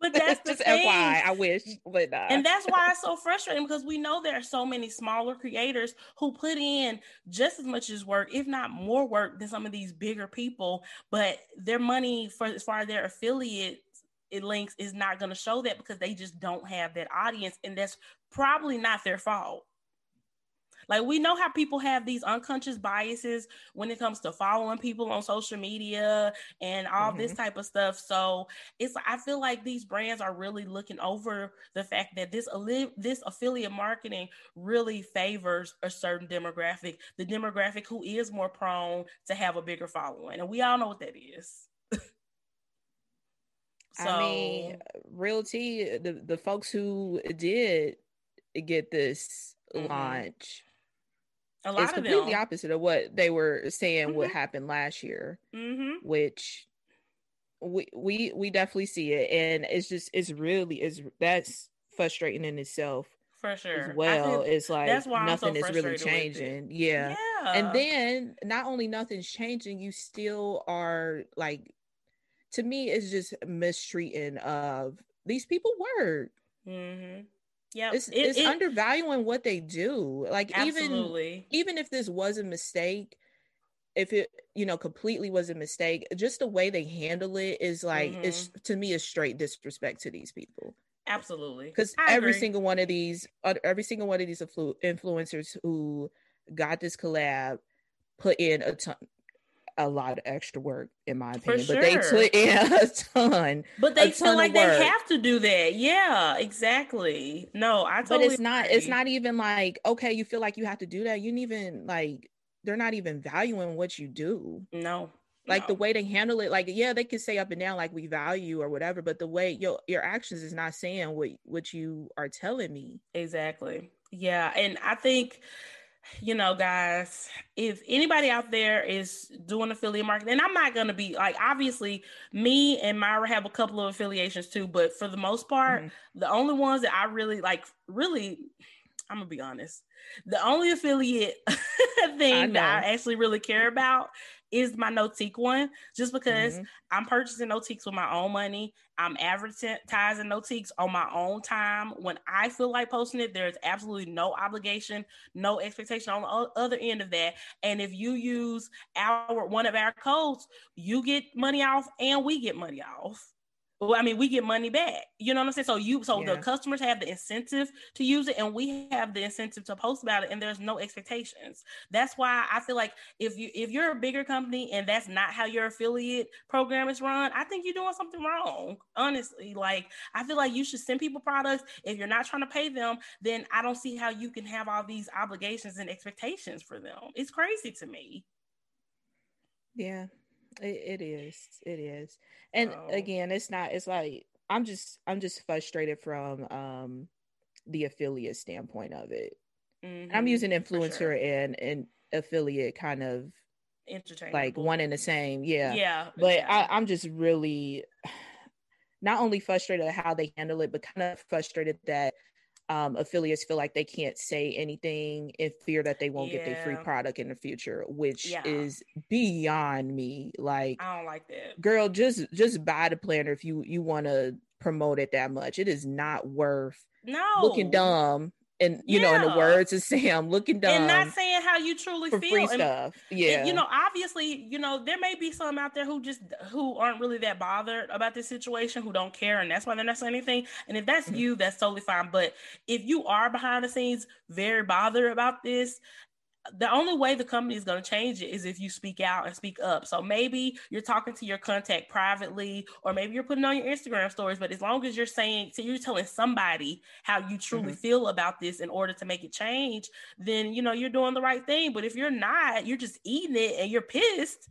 but that's just thing. FYI, I wish, but nah. and that's why it's so frustrating because we know there are so many smaller creators who put in just as much as work, if not more work, than some of these bigger people. But their money for as far as their affiliate it links is not going to show that because they just don't have that audience and that's probably not their fault like we know how people have these unconscious biases when it comes to following people on social media and all mm-hmm. this type of stuff. So it's I feel like these brands are really looking over the fact that this this affiliate marketing really favors a certain demographic, the demographic who is more prone to have a bigger following. And we all know what that is. so, I mean, realty, the the folks who did get this mm-hmm. launch a lot it's of completely them. opposite of what they were saying mm-hmm. would happen last year, mm-hmm. which we we we definitely see it, and it's just it's really is that's frustrating in itself for sure. As well, it's like nothing so is really changing. Yeah. yeah, and then not only nothing's changing, you still are like, to me, it's just mistreating of these people work. Mm-hmm. Yeah, it's, it, it's it, undervaluing what they do. Like absolutely. even even if this was a mistake, if it you know completely was a mistake, just the way they handle it is like mm-hmm. it's to me a straight disrespect to these people. Absolutely, because every agree. single one of these, every single one of these influ- influencers who got this collab put in a ton a lot of extra work in my opinion sure. but they put in a ton but they feel like they have to do that. Yeah exactly. No i totally but it's not agree. it's not even like okay you feel like you have to do that. You even like they're not even valuing what you do. No like no. the way they handle it like yeah they can say up and down like we value or whatever but the way your your actions is not saying what what you are telling me. Exactly. Yeah and i think you know, guys, if anybody out there is doing affiliate marketing, and I'm not going to be like, obviously, me and Myra have a couple of affiliations too, but for the most part, mm-hmm. the only ones that I really like, really, I'm gonna be honest, the only affiliate thing I that I actually really care about is my Notique one, just because mm-hmm. I'm purchasing Notiques with my own money. I'm advertising Notiques on my own time. When I feel like posting it, there's absolutely no obligation, no expectation on the other end of that. And if you use our one of our codes, you get money off and we get money off. Well, I mean, we get money back. You know what I'm saying? So you, so yeah. the customers have the incentive to use it, and we have the incentive to post about it, and there's no expectations. That's why I feel like if you if you're a bigger company and that's not how your affiliate program is run, I think you're doing something wrong. Honestly, like I feel like you should send people products. If you're not trying to pay them, then I don't see how you can have all these obligations and expectations for them. It's crazy to me. Yeah, it, it is. It is. And oh. again, it's not. It's like I'm just. I'm just frustrated from um the affiliate standpoint of it. Mm-hmm. I'm using influencer sure. and and affiliate kind of like one and the same. Yeah. Yeah. But I, I'm just really not only frustrated at how they handle it, but kind of frustrated that um, affiliates feel like they can't say anything in fear that they won't yeah. get their free product in the future, which yeah. is beyond me. Like I don't like that. Girl, just just buy the planner if you you want to promote it that much. It is not worth no looking dumb and you yeah. know, in the words of Sam, looking dumb and not saying how you truly feel. Free stuff, yeah. And, you know, obviously, you know, there may be some out there who just who aren't really that bothered about this situation, who don't care, and that's why they're not saying anything. And if that's mm-hmm. you, that's totally fine. But if you are behind the scenes very bothered about this, the only way the company is going to change it is if you speak out and speak up. So maybe you're talking to your contact privately, or maybe you're putting on your Instagram stories. But as long as you're saying, so you're telling somebody how you truly mm-hmm. feel about this in order to make it change, then you know you're doing the right thing. But if you're not, you're just eating it and you're pissed.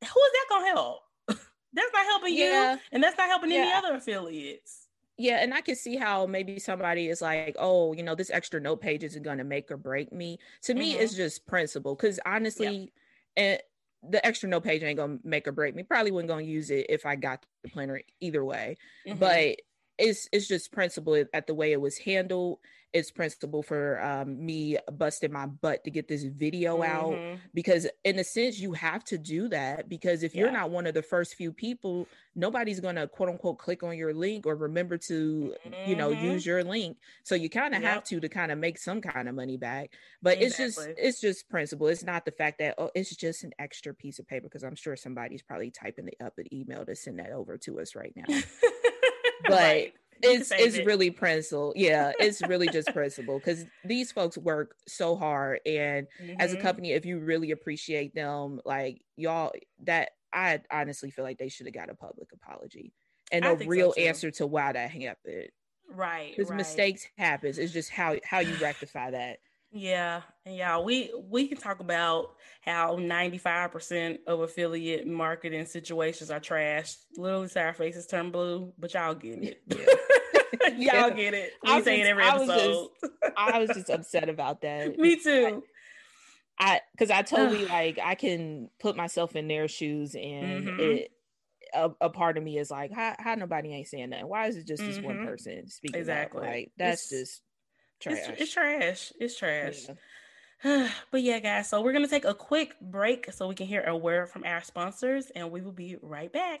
Who is that going to help? that's not helping yeah. you, and that's not helping yeah. any other affiliates yeah and i can see how maybe somebody is like oh you know this extra note page isn't going to make or break me to mm-hmm. me it's just principle because honestly and the extra note page ain't gonna make or break me probably wasn't gonna use it if i got the planner either way mm-hmm. but it's it's just principle at the way it was handled it's principle for um, me busting my butt to get this video mm-hmm. out because in a sense you have to do that because if yeah. you're not one of the first few people nobody's going to quote unquote click on your link or remember to mm-hmm. you know mm-hmm. use your link so you kind of yep. have to to kind of make some kind of money back but exactly. it's just it's just principle it's not the fact that oh it's just an extra piece of paper because i'm sure somebody's probably typing it up an email to send that over to us right now but right. It's it's it. really principle. Yeah, it's really just principle because these folks work so hard, and mm-hmm. as a mm-hmm. company, if you really appreciate them, like y'all, that I honestly feel like they should have got a public apology and a real so answer to why that happened. Right. Because right. mistakes happens. It's just how how you rectify that. Yeah, and yeah. We we can talk about how ninety five percent of affiliate marketing situations are trashed. Literally, sour faces turn blue, but y'all get it. Yeah. y'all yeah. get it. We say it every episode. I was, just, I was just upset about that. Me too. I because I, I, totally like I can put myself in their shoes and mm-hmm. it a, a, part of me is like, how, how nobody ain't saying that? Why is it just mm-hmm. this one mm-hmm. person speaking? Exactly. Like that's it's, just trash. It's, it's trash. It's trash. Yeah. but yeah, guys. So we're gonna take a quick break so we can hear a word from our sponsors, and we will be right back.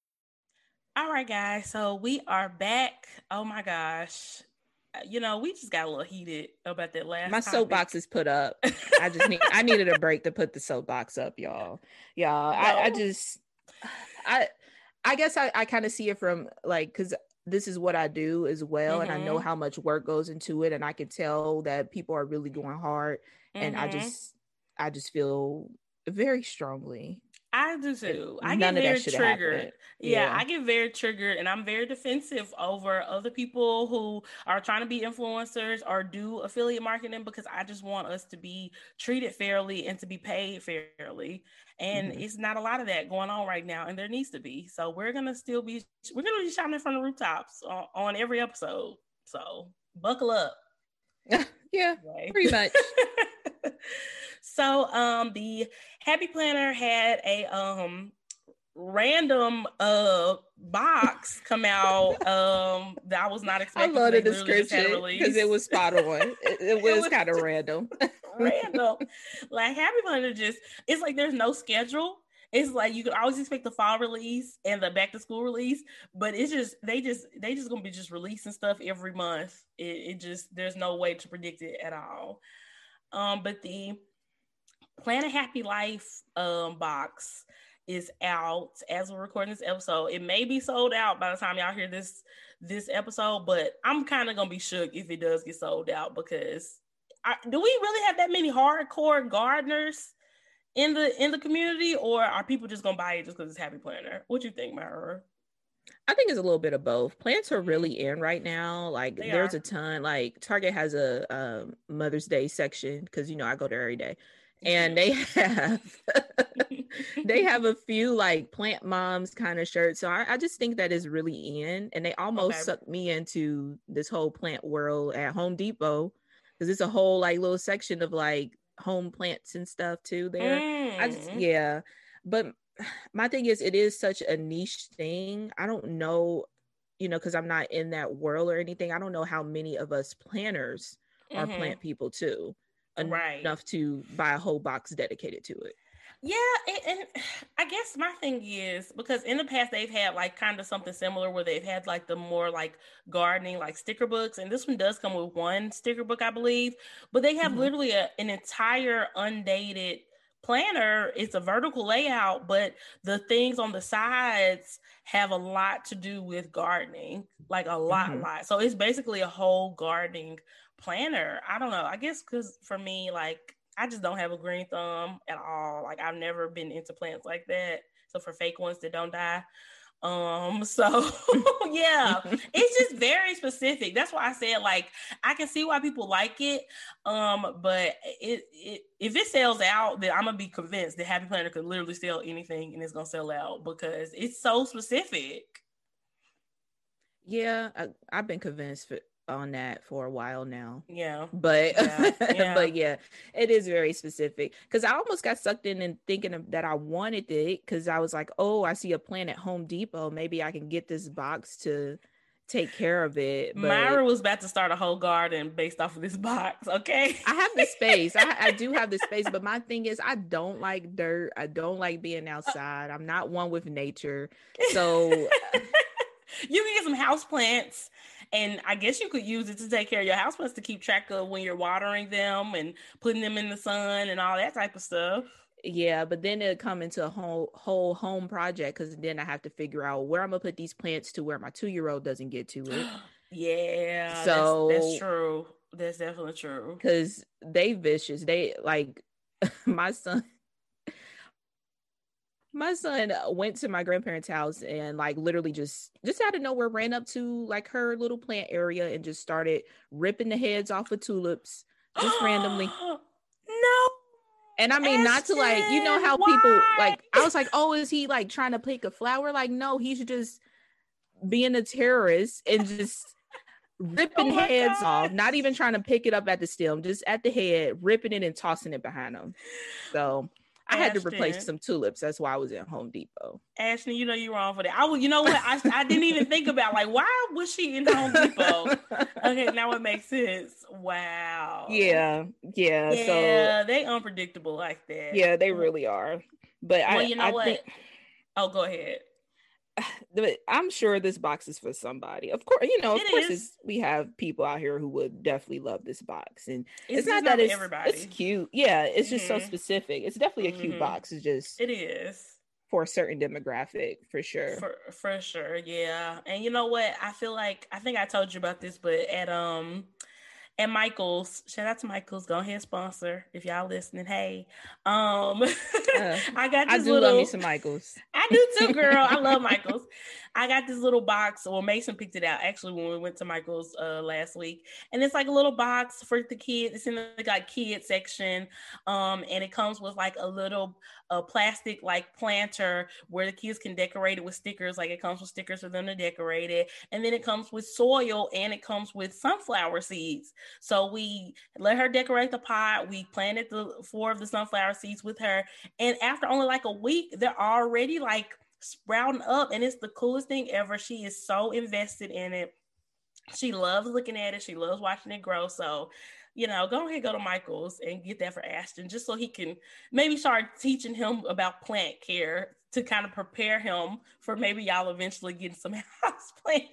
All right, guys. So we are back. Oh my gosh. Uh, you know, we just got a little heated about that last. My topic. soapbox is put up. I just need. I needed a break to put the soapbox up, y'all. Y'all, no. I, I just, I, I guess I, I kind of see it from like because this is what I do as well, mm-hmm. and I know mm-hmm. how much work goes into it, and I can tell that people are really going hard, mm-hmm. and I mm-hmm. just, I just feel very strongly I do too. I get very triggered. Yeah. yeah, I get very triggered and I'm very defensive over other people who are trying to be influencers or do affiliate marketing because I just want us to be treated fairly and to be paid fairly. And mm-hmm. it's not a lot of that going on right now, and there needs to be. So we're gonna still be we're gonna be shouting from the rooftops on, on every episode. So buckle up. yeah, pretty much. So um the Happy Planner had a um random uh box come out um that I was not expecting. I love the description because it was spot on. It, it was, was kind of random. random. Like Happy Planner just it's like there's no schedule. It's like you can always expect the fall release and the back to school release, but it's just they just they just gonna be just releasing stuff every month. It, it just there's no way to predict it at all. Um, but the Plan a Happy Life um, box is out as we're recording this episode. It may be sold out by the time y'all hear this this episode, but I'm kind of gonna be shook if it does get sold out because I, do we really have that many hardcore gardeners in the in the community, or are people just gonna buy it just because it's Happy Planner? What you think, Myra? I think it's a little bit of both. Plants are really in right now. Like they there's are. a ton. Like Target has a um, Mother's Day section because you know I go there every day and they have they have a few like plant moms kind of shirts so I, I, just think that is really in and they almost okay. sucked me into this whole plant world at home depot because it's a whole like little section of like home plants and stuff too there mm. I just, mm. yeah but my thing is it is such a niche thing i don't know you know because i'm not in that world or anything i don't know how many of us planners are mm-hmm. plant people too right. enough to buy a whole box dedicated to it. Yeah, and, and, I guess my thing is because in the past they've had like kind of something similar where they've had like the more like gardening like sticker books, and this one does come with one sticker book, I believe, but they have mm-hmm. literally a, an entire undated planner. It's a vertical layout, but the things on the sides have a lot to do with gardening, like a lot, mm-hmm. lot. So it's basically a whole gardening planner. I don't know. I guess because for me, like I just don't have a green thumb at all. Like I've never been into plants like that. So for fake ones that don't die. Um, so yeah, it's just very specific. That's why I said like I can see why people like it. Um, but it, it if it sells out, then I'm gonna be convinced that Happy Planner could literally sell anything and it's gonna sell out because it's so specific. Yeah, I, have been convinced for, on that for a while now. Yeah. But yeah, yeah. but yeah, it is very specific cuz I almost got sucked in and thinking of, that I wanted it cuz I was like, "Oh, I see a plant at Home Depot. Maybe I can get this box to take care of it. But... Myra was about to start a whole garden based off of this box. Okay. I have the space. I, I do have the space, but my thing is I don't like dirt. I don't like being outside. I'm not one with nature. So you can get some house plants and I guess you could use it to take care of your houseplants to keep track of when you're watering them and putting them in the sun and all that type of stuff. Yeah, but then it'll come into a whole whole home project because then I have to figure out where I'm gonna put these plants to where my two year old doesn't get to it. yeah, so that's, that's true. That's definitely true. Because they vicious. They like my son. My son uh, went to my grandparents' house and like literally just just out of nowhere ran up to like her little plant area and just started ripping the heads off of tulips just randomly. No and I mean, not to like, you know how why? people like, I was like, oh, is he like trying to pick a flower? Like, no, he's just being a terrorist and just ripping oh heads gosh. off, not even trying to pick it up at the stem, just at the head, ripping it and tossing it behind him. So I had to replace some tulips. That's why I was at Home Depot. Ashton, you know you're wrong for that. I you know what? I, I didn't even think about like why was she in Home Depot? okay, now it makes sense. Wow. Yeah, yeah. Yeah, so, they unpredictable like that. Yeah, they mm-hmm. really are. But well, I, you know I what? Think, oh, go ahead. I'm sure this box is for somebody. Of course, you know, of it course, we have people out here who would definitely love this box, and it's, it's not that it's, everybody. it's cute. Yeah, it's mm-hmm. just so mm-hmm. specific. It's definitely a cute mm-hmm. box. It's just it is for a certain demographic for sure. For for sure, yeah. And you know what? I feel like I think I told you about this, but at um and Michaels. Shout out to Michaels. Go ahead, sponsor if y'all listening. Hey, um, uh, I got this I do little, love me some Michaels. I do too, girl. I love Michaels. I got this little box. Well, Mason picked it out actually when we went to Michael's uh, last week, and it's like a little box for the kids. It's in the like kid section, um, and it comes with like a little a plastic like planter where the kids can decorate it with stickers. Like it comes with stickers for them to decorate it, and then it comes with soil and it comes with sunflower seeds. So we let her decorate the pot. We planted the four of the sunflower seeds with her, and after only like a week, they're already like sprouting up and it's the coolest thing ever. She is so invested in it. She loves looking at it. She loves watching it grow. So, you know, go ahead, go to Michael's and get that for Ashton, just so he can maybe start teaching him about plant care to kind of prepare him for maybe y'all eventually getting some house plants.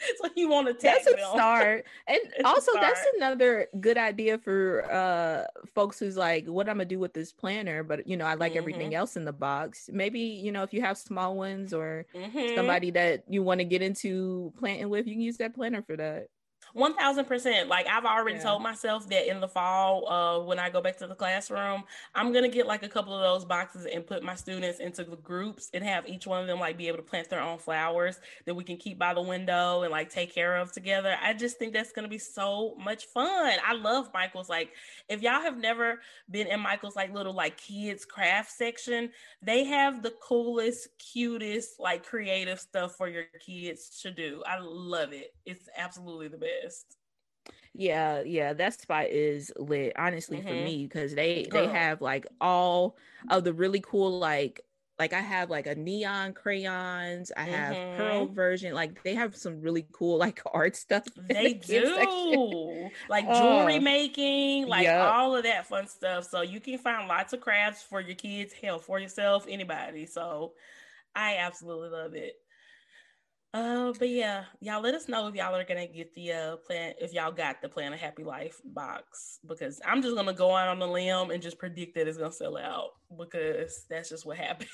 so you want to that's a start. And it's also that's another good idea for uh folks who's like what i'm gonna do with this planner? But you know i like mm-hmm. everything else in the box. Maybe you know if you have small ones or mm-hmm. somebody that you want to get into planting with you can use that planner for that one thousand percent. Like I've already yeah. told myself that in the fall, uh, when I go back to the classroom, I'm gonna get like a couple of those boxes and put my students into the groups and have each one of them like be able to plant their own flowers that we can keep by the window and like take care of together. I just think that's gonna be so much fun. I love Michael's. Like if y'all have never been in Michael's like little like kids craft section, they have the coolest, cutest, like creative stuff for your kids to do. I love it. It's absolutely the best. Yeah, yeah, that spot is lit. Honestly, mm-hmm. for me, because they Girl. they have like all of the really cool like like I have like a neon crayons. I have mm-hmm. pearl version. Like they have some really cool like art stuff. They the do like jewelry uh, making, like yep. all of that fun stuff. So you can find lots of crafts for your kids, hell, for yourself, anybody. So I absolutely love it. Uh, but yeah, y'all let us know if y'all are gonna get the uh plan if y'all got the plan a happy life box because I'm just gonna go out on the limb and just predict that it's gonna sell out because that's just what happens.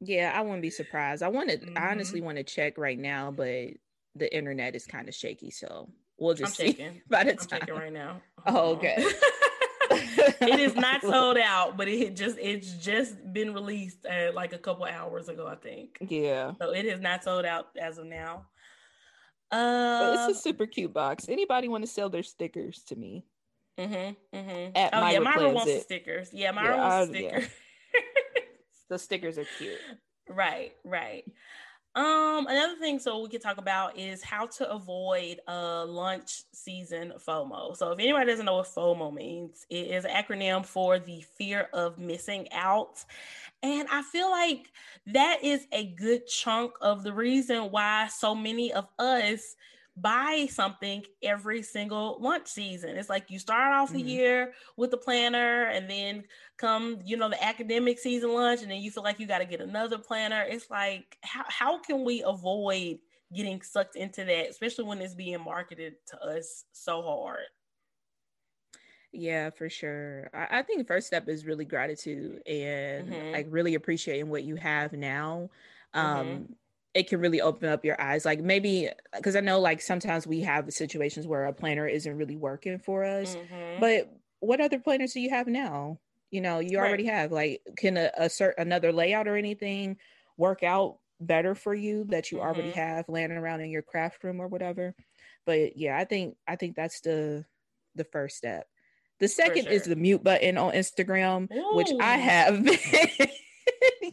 yeah, I wouldn't be surprised. I want to mm-hmm. Honestly want to check right now, but the internet is kind of shaky, so we'll just I'm see. Checking. By the I'm checking right now. Oh, okay. it is not sold out, but it just it's just been released uh, like a couple hours ago, I think. Yeah. So it is not sold out as of now. Uh, but it's a uh, super cute box. Anybody want to sell their stickers to me? Mm-hmm. mm-hmm. At oh Myra yeah, Myra wants it. stickers. Yeah, Myra yeah, wants stickers. Yeah. the stickers are cute. Right, right. Um, another thing, so we could talk about is how to avoid uh lunch season FOMO. So if anybody doesn't know what FOMO means, it is an acronym for the fear of missing out. And I feel like that is a good chunk of the reason why so many of us buy something every single lunch season. It's like you start off mm-hmm. the year with the planner and then come, you know, the academic season lunch and then you feel like you got to get another planner. It's like how how can we avoid getting sucked into that, especially when it's being marketed to us so hard? Yeah, for sure. I, I think the first step is really gratitude and mm-hmm. like really appreciating what you have now. Um, mm-hmm it can really open up your eyes like maybe because i know like sometimes we have the situations where a planner isn't really working for us mm-hmm. but what other planners do you have now you know you right. already have like can a, a certain another layout or anything work out better for you that you mm-hmm. already have laying around in your craft room or whatever but yeah i think i think that's the the first step the second sure. is the mute button on instagram Ooh. which i have been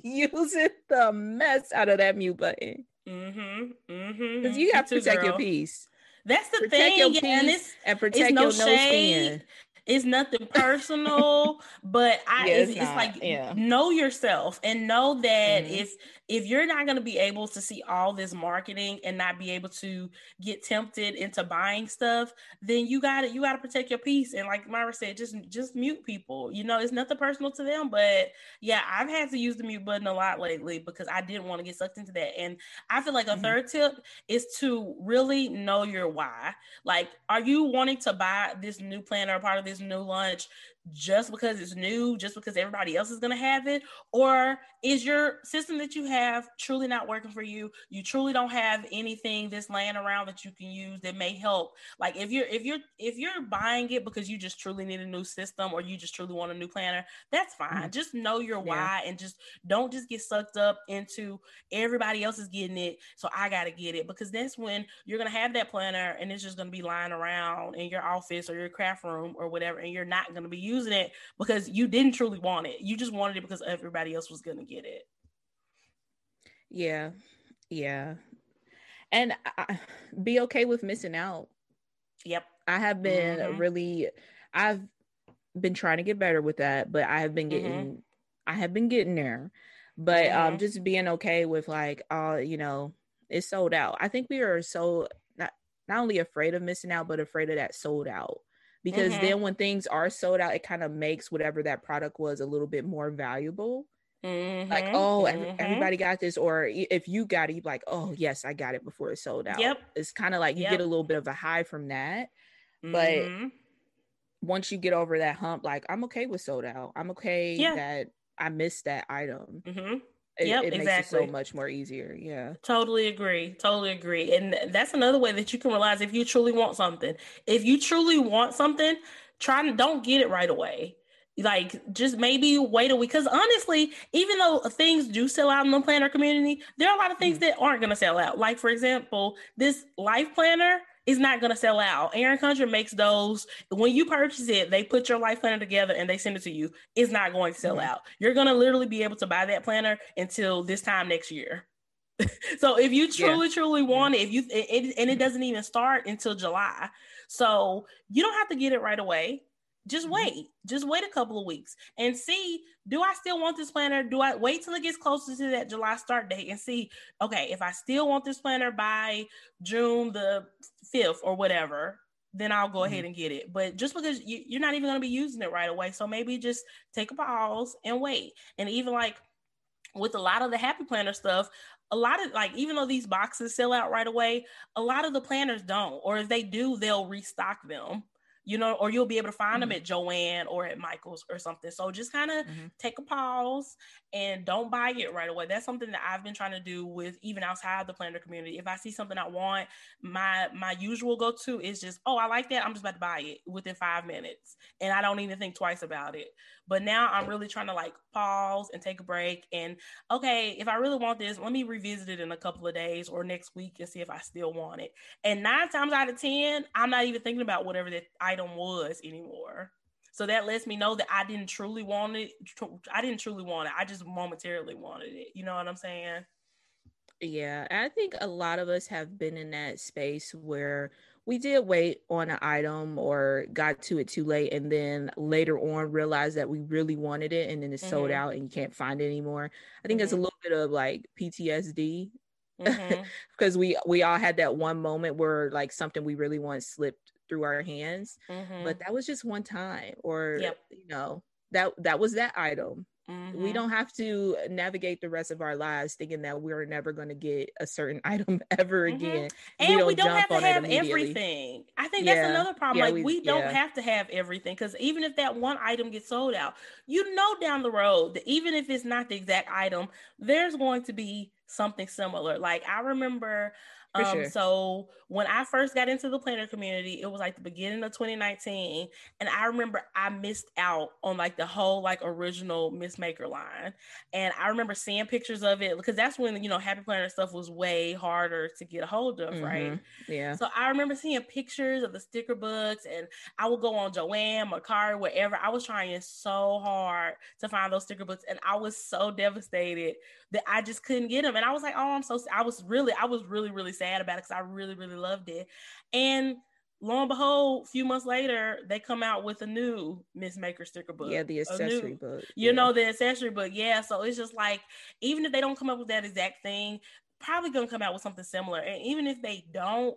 using the mess out of that mute button. Mm-hmm. Mm-hmm. Because you have to protect your peace. That's the protect thing, your peace and, it's, and protect it's no your nose spin. It's nothing personal, but I yeah, it's, it's, it's, like yeah. know yourself and know that mm-hmm. if if you're not going to be able to see all this marketing and not be able to get tempted into buying stuff, then you got to you got to protect your peace. And like Myra said, just just mute people. You know, it's nothing personal to them, but yeah, I've had to use the mute button a lot lately because I didn't want to get sucked into that. And I feel like a mm-hmm. third tip is to really know your why. Like, are you wanting to buy this new plan or part of this new lunch just because it's new, just because everybody else is going to have it? Or is your system that you have truly not working for you? You truly don't have anything that's laying around that you can use that may help. Like if you're if you're if you're buying it because you just truly need a new system or you just truly want a new planner, that's fine. Mm-hmm. Just know your why yeah. and just don't just get sucked up into everybody else is getting it, so I got to get it because that's when you're going to have that planner and it's just going to be lying around in your office or your craft room or whatever and you're not going to be using it because you didn't truly want it. You just wanted it because everybody else was going to get it. Yeah. Yeah. And I, be okay with missing out. Yep. I have been mm-hmm. really I've been trying to get better with that, but I have been getting mm-hmm. I have been getting there. But um, mm-hmm. um just being okay with like uh you know, it's sold out. I think we are so not not only afraid of missing out but afraid of that sold out because mm-hmm. then when things are sold out it kind of makes whatever that product was a little bit more valuable mm-hmm. like oh mm-hmm. everybody got this or if you got it you like oh yes i got it before it sold out yep it's kind of like you yep. get a little bit of a high from that but mm-hmm. once you get over that hump like i'm okay with sold out i'm okay yeah. that i missed that item mm-hmm it, yep, it makes exactly. it so much more easier. Yeah. Totally agree. Totally agree. And that's another way that you can realize if you truly want something. If you truly want something, try to don't get it right away. Like just maybe wait a week. Because honestly, even though things do sell out in the planner community, there are a lot of things mm-hmm. that aren't gonna sell out. Like for example, this life planner is not going to sell out. Erin Condren makes those. When you purchase it, they put your life planner together and they send it to you. It's not going to sell mm-hmm. out. You're going to literally be able to buy that planner until this time next year. so if you truly, yeah. truly want it, if you it, and it doesn't even start until July, so you don't have to get it right away. Just mm-hmm. wait. Just wait a couple of weeks and see do I still want this planner? Do I wait till it gets closer to that July start date and see, okay, if I still want this planner by June the 5th or whatever, then I'll go mm-hmm. ahead and get it. But just because you, are not even going to be using it right away. So maybe just take a pause and wait. And even like with a lot of the happy planner stuff, a lot of like even though these boxes sell out right away, a lot of the planners don't. Or if they do, they'll restock them you know, or you'll be able to find mm-hmm. them at Joann or at Michael's or something. So just kind of mm-hmm. take a pause and don't buy it right away. That's something that I've been trying to do with even outside the planner community. If I see something I want, my my usual go to is just, oh, I like that. I'm just about to buy it within five minutes, and I don't even think twice about it. But now I'm really trying to like pause and take a break. And okay, if I really want this, let me revisit it in a couple of days or next week and see if I still want it. And nine times out of 10, I'm not even thinking about whatever that item was anymore. So that lets me know that I didn't truly want it. I didn't truly want it. I just momentarily wanted it. You know what I'm saying? Yeah, I think a lot of us have been in that space where we did wait on an item or got to it too late and then later on realized that we really wanted it and then it's mm-hmm. sold out and you can't find it anymore. I think mm-hmm. it's a little bit of like PTSD mm-hmm. because we we all had that one moment where like something we really want slipped through our hands, mm-hmm. but that was just one time or yep. you know, that that was that item Mm-hmm. We don't have to navigate the rest of our lives thinking that we're never going to get a certain item ever mm-hmm. again. And we don't, we don't have to have everything. I think yeah. that's another problem. Yeah, like we, we don't yeah. have to have everything because even if that one item gets sold out, you know down the road that even if it's not the exact item, there's going to be something similar. Like I remember um, sure. So when I first got into the planner community, it was like the beginning of 2019, and I remember I missed out on like the whole like original Miss Maker line, and I remember seeing pictures of it because that's when you know Happy Planner stuff was way harder to get a hold of, mm-hmm. right? Yeah. So I remember seeing pictures of the sticker books, and I would go on Joann, Mercari, wherever. I was trying so hard to find those sticker books, and I was so devastated that I just couldn't get them, and I was like, oh, I'm so. I was really, I was really, really sad about it because I really, really loved it. And lo and behold, a few months later, they come out with a new Miss Maker sticker book. Yeah, the accessory new, book. You yeah. know, the accessory book. Yeah. So it's just like, even if they don't come up with that exact thing, probably gonna come out with something similar. And even if they don't,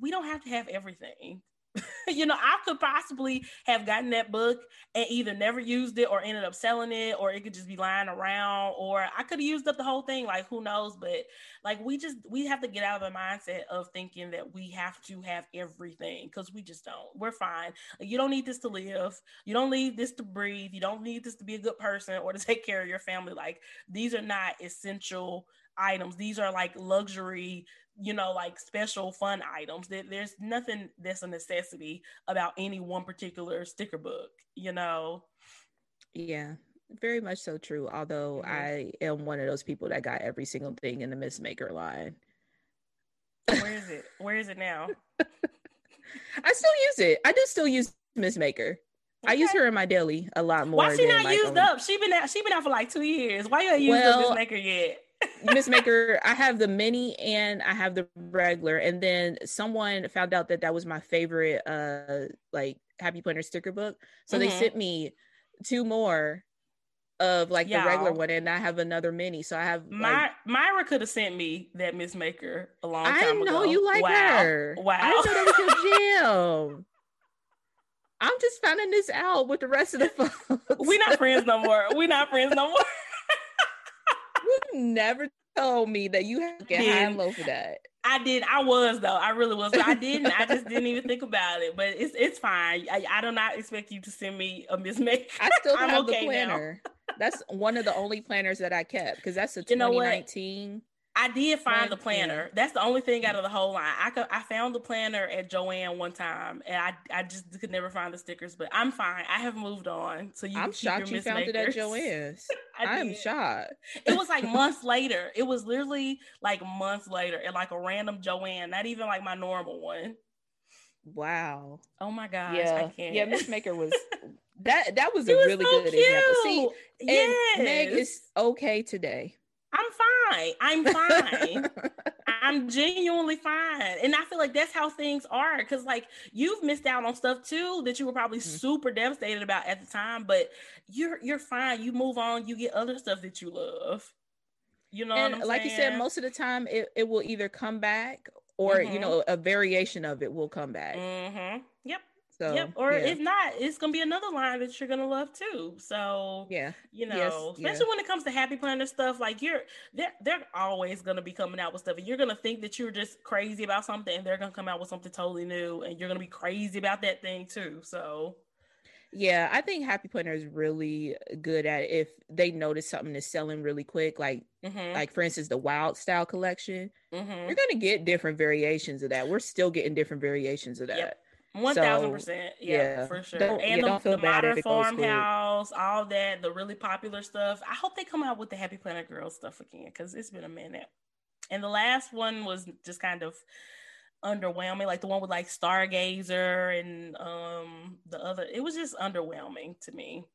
we don't have to have everything. you know, I could possibly have gotten that book and either never used it or ended up selling it, or it could just be lying around, or I could have used up the whole thing. Like, who knows? But like, we just we have to get out of the mindset of thinking that we have to have everything because we just don't. We're fine. you don't need this to live. You don't need this to breathe. You don't need this to be a good person or to take care of your family. Like, these are not essential items. These are like luxury you know, like special fun items. That There's nothing that's a necessity about any one particular sticker book, you know. Yeah, very much so true. Although mm-hmm. I am one of those people that got every single thing in the Miss Maker line. Where is it? Where is it now? I still use it. I do still use Miss Maker. Okay. I use her in my daily a lot more. Why she not used up? She been out. She been out for like two years. Why you ain't used well, Miss Maker yet? Miss Maker, I have the mini and I have the regular. And then someone found out that that was my favorite, uh, like Happy Planner sticker book. So mm-hmm. they sent me two more of like Y'all. the regular one, and I have another mini. So I have my like, Myra could have sent me that Miss Maker a long time I ago. know you like wow. her. Wow, I didn't know that was your jam. I'm just finding this out with the rest of the folks. We're not friends no more. We're not friends no more never told me that you had to get high and low for that. I did. I was though. I really was. But I didn't. I just didn't even think about it. But it's it's fine. I, I do not expect you to send me a Miss Maker. I still have okay the planner. That's one of the only planners that I kept because that's a 2019. You know I did find the planner. That's the only thing out of the whole line. I could, I found the planner at Joann one time, and I I just could never find the stickers. But I'm fine. I have moved on. So you I'm shocked you found it at Joann's. I'm shocked. it was like months later. It was literally like months later, and like a random Joann, not even like my normal one. Wow. Oh my gosh. Yeah. Yeah. Miss Maker was that. That was a was really so good cute. example. See, yes. Meg is okay today. I'm fine. I'm fine. I'm genuinely fine. And I feel like that's how things are. Cause like you've missed out on stuff too that you were probably mm-hmm. super devastated about at the time, but you're you're fine. You move on, you get other stuff that you love. You know, and like saying? you said, most of the time it, it will either come back or mm-hmm. you know, a variation of it will come back. Mm-hmm. Yep. So, yep. Or yeah. if not, it's gonna be another line that you're gonna love too. So yeah, you know, yes, especially yeah. when it comes to happy planner stuff, like you're they're they're always gonna be coming out with stuff, and you're gonna think that you're just crazy about something, and they're gonna come out with something totally new, and you're gonna be crazy about that thing too. So yeah, I think Happy Planner is really good at if they notice something is selling really quick, like mm-hmm. like for instance the Wild Style collection. Mm-hmm. You're gonna get different variations of that. We're still getting different variations of that. Yep. One thousand percent, yeah, for sure. Don't, and yeah, the, the modern farmhouse, all that, the really popular stuff. I hope they come out with the Happy Planner Girls stuff again because it's been a minute. And the last one was just kind of underwhelming, like the one with like Stargazer and um the other. It was just underwhelming to me.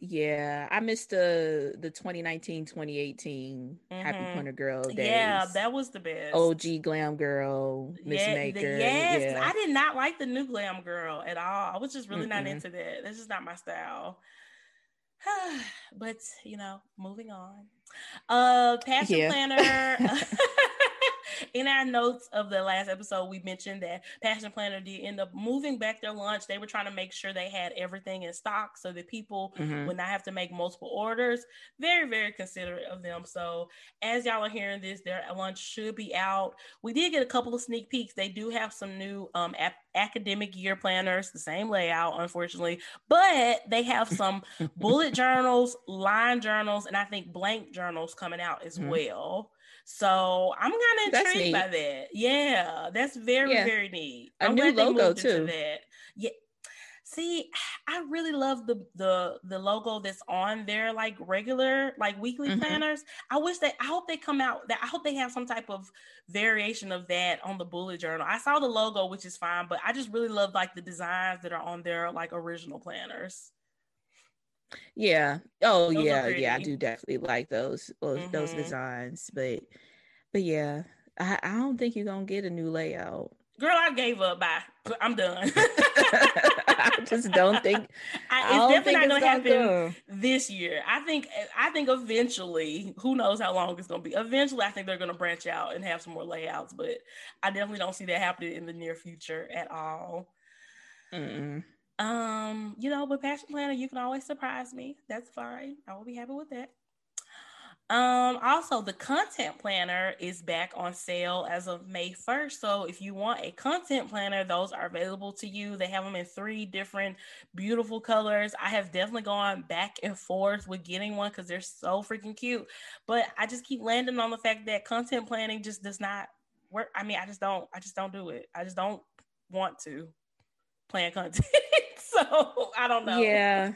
Yeah, I missed the the 2019 2018 mm-hmm. Happy Planner Girl days. Yeah, that was the best. OG Glam Girl, Miss yeah, Maker. The, yes, yeah. I did not like the new Glam Girl at all. I was just really mm not into that. That's just not my style. but you know, moving on. Uh, Passion yeah. Planner. in our notes of the last episode, we mentioned that Passion Planner did end up moving back their lunch. They were trying to make sure they had everything in stock so that people mm-hmm. would not have to make multiple orders. Very, very considerate of them. So, as y'all are hearing this, their lunch should be out. We did get a couple of sneak peeks. They do have some new um, ap- academic year planners, the same layout, unfortunately, but they have some bullet journals, line journals, and I think blank journals coming out as mm-hmm. well. So I'm kind of intrigued by that. Yeah, that's very yeah. very neat. A I'm new logo too. That. Yeah. See, I really love the the the logo that's on their like regular like weekly mm-hmm. planners. I wish that I hope they come out that I hope they have some type of variation of that on the bullet journal. I saw the logo, which is fine, but I just really love like the designs that are on their like original planners. Yeah. Oh those yeah, yeah. I do definitely like those those, mm-hmm. those designs, but but yeah, I, I don't think you're gonna get a new layout. Girl, I gave up. Bye. I'm done. I just don't think. I, it's I definitely not gonna happen this year. I think. I think eventually, who knows how long it's gonna be. Eventually, I think they're gonna branch out and have some more layouts. But I definitely don't see that happening in the near future at all. Mm-mm. Um, you know, with Passion Planner, you can always surprise me. That's fine. I will be happy with that. Um, also, the content planner is back on sale as of May 1st. So, if you want a content planner, those are available to you. They have them in three different beautiful colors. I have definitely gone back and forth with getting one because they're so freaking cute. But I just keep landing on the fact that content planning just does not work. I mean, I just don't, I just don't do it. I just don't want to plan content. so I don't know. Yeah.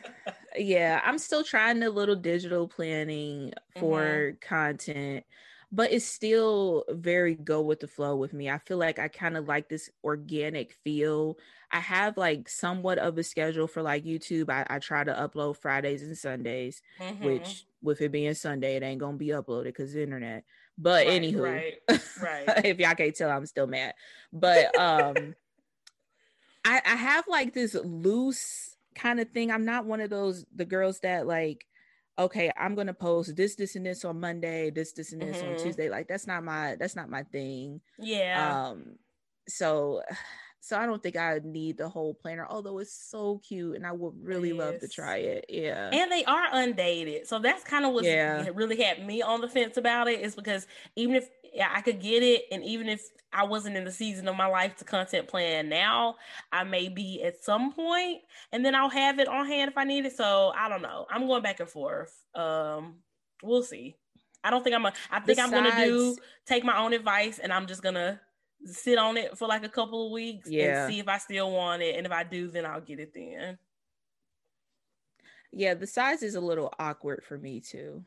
Yeah. I'm still trying a little digital planning for mm-hmm. content, but it's still very go with the flow with me. I feel like I kind of like this organic feel. I have like somewhat of a schedule for like YouTube. I, I try to upload Fridays and Sundays, mm-hmm. which with it being Sunday, it ain't gonna be uploaded because the internet. But right, anywho, right, right. if y'all can't tell, I'm still mad. But um I, I have like this loose kind of thing. I'm not one of those the girls that like, okay, I'm gonna post this, this, and this on Monday, this, this, and this mm-hmm. on Tuesday. Like that's not my that's not my thing. Yeah. Um. So, so I don't think I need the whole planner. Although it's so cute, and I would really yes. love to try it. Yeah. And they are undated, so that's kind of what yeah. really had me on the fence about it. Is because even if I could get it, and even if I wasn't in the season of my life to content plan now. I may be at some point, and then I'll have it on hand if I need it. So I don't know. I'm going back and forth. Um, we'll see. I don't think I'm a. I think Besides, I'm gonna do take my own advice, and I'm just gonna sit on it for like a couple of weeks yeah. and see if I still want it, and if I do, then I'll get it then. Yeah, the size is a little awkward for me too.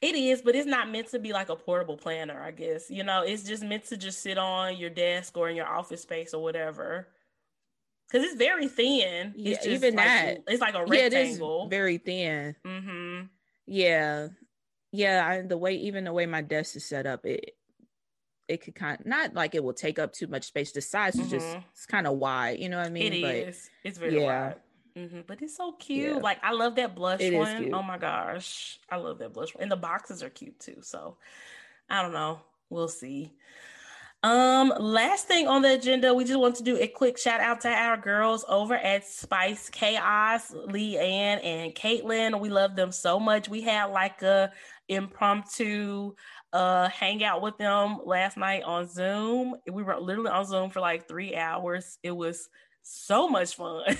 It is, but it's not meant to be like a portable planner, I guess. You know, it's just meant to just sit on your desk or in your office space or whatever. Cause it's very thin. Yeah, it's even like, that. It's like a rectangle. Yeah, it is very thin. Mm-hmm. Yeah. Yeah. I, the way even the way my desk is set up, it it could kind of not like it will take up too much space. The size mm-hmm. is just mm-hmm. it's kind of wide. You know what I mean? It but, is. It's very yeah. wide. Mm-hmm. But it's so cute. Yeah. Like I love that blush it one. Oh my gosh, I love that blush one. And the boxes are cute too. So I don't know. We'll see. Um, last thing on the agenda, we just want to do a quick shout out to our girls over at Spice Chaos, Lee Ann and Caitlin. We love them so much. We had like a impromptu uh hangout with them last night on Zoom. We were literally on Zoom for like three hours. It was so much fun.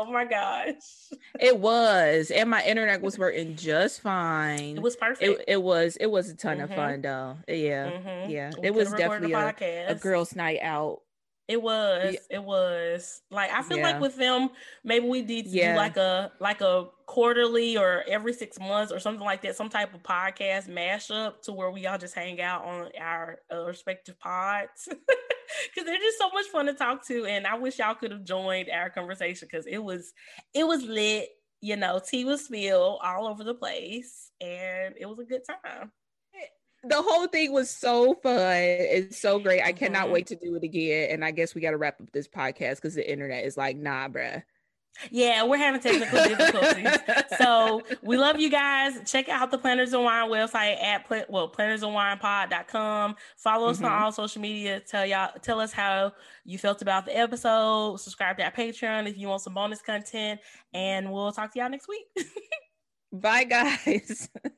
Oh my gosh. It was. And my internet was working just fine. It was perfect. It, it was it was a ton mm-hmm. of fun though. Yeah. Mm-hmm. Yeah. We it was definitely a, a, girls' night out. It was. Yeah. It was. Like I feel yeah. like with them, maybe we did yeah. do like a like a quarterly or every six months or something like that, some type of podcast mashup to where we all just hang out on our uh, respective pods. because they're just so much fun to talk to. And I wish y'all could have joined our conversation because it was it was lit. you know, tea was spilled all over the place, and it was a good time. The whole thing was so fun. It's so great. I cannot mm-hmm. wait to do it again. And I guess we got to wrap up this podcast because the internet is like, nah, bruh. Yeah, we're having technical difficulties. so we love you guys. Check out the Planners and Wine website at pl- well, plannersandwinepod.com. Follow us mm-hmm. on all social media. Tell y'all tell us how you felt about the episode. Subscribe to our Patreon if you want some bonus content. And we'll talk to y'all next week. Bye guys.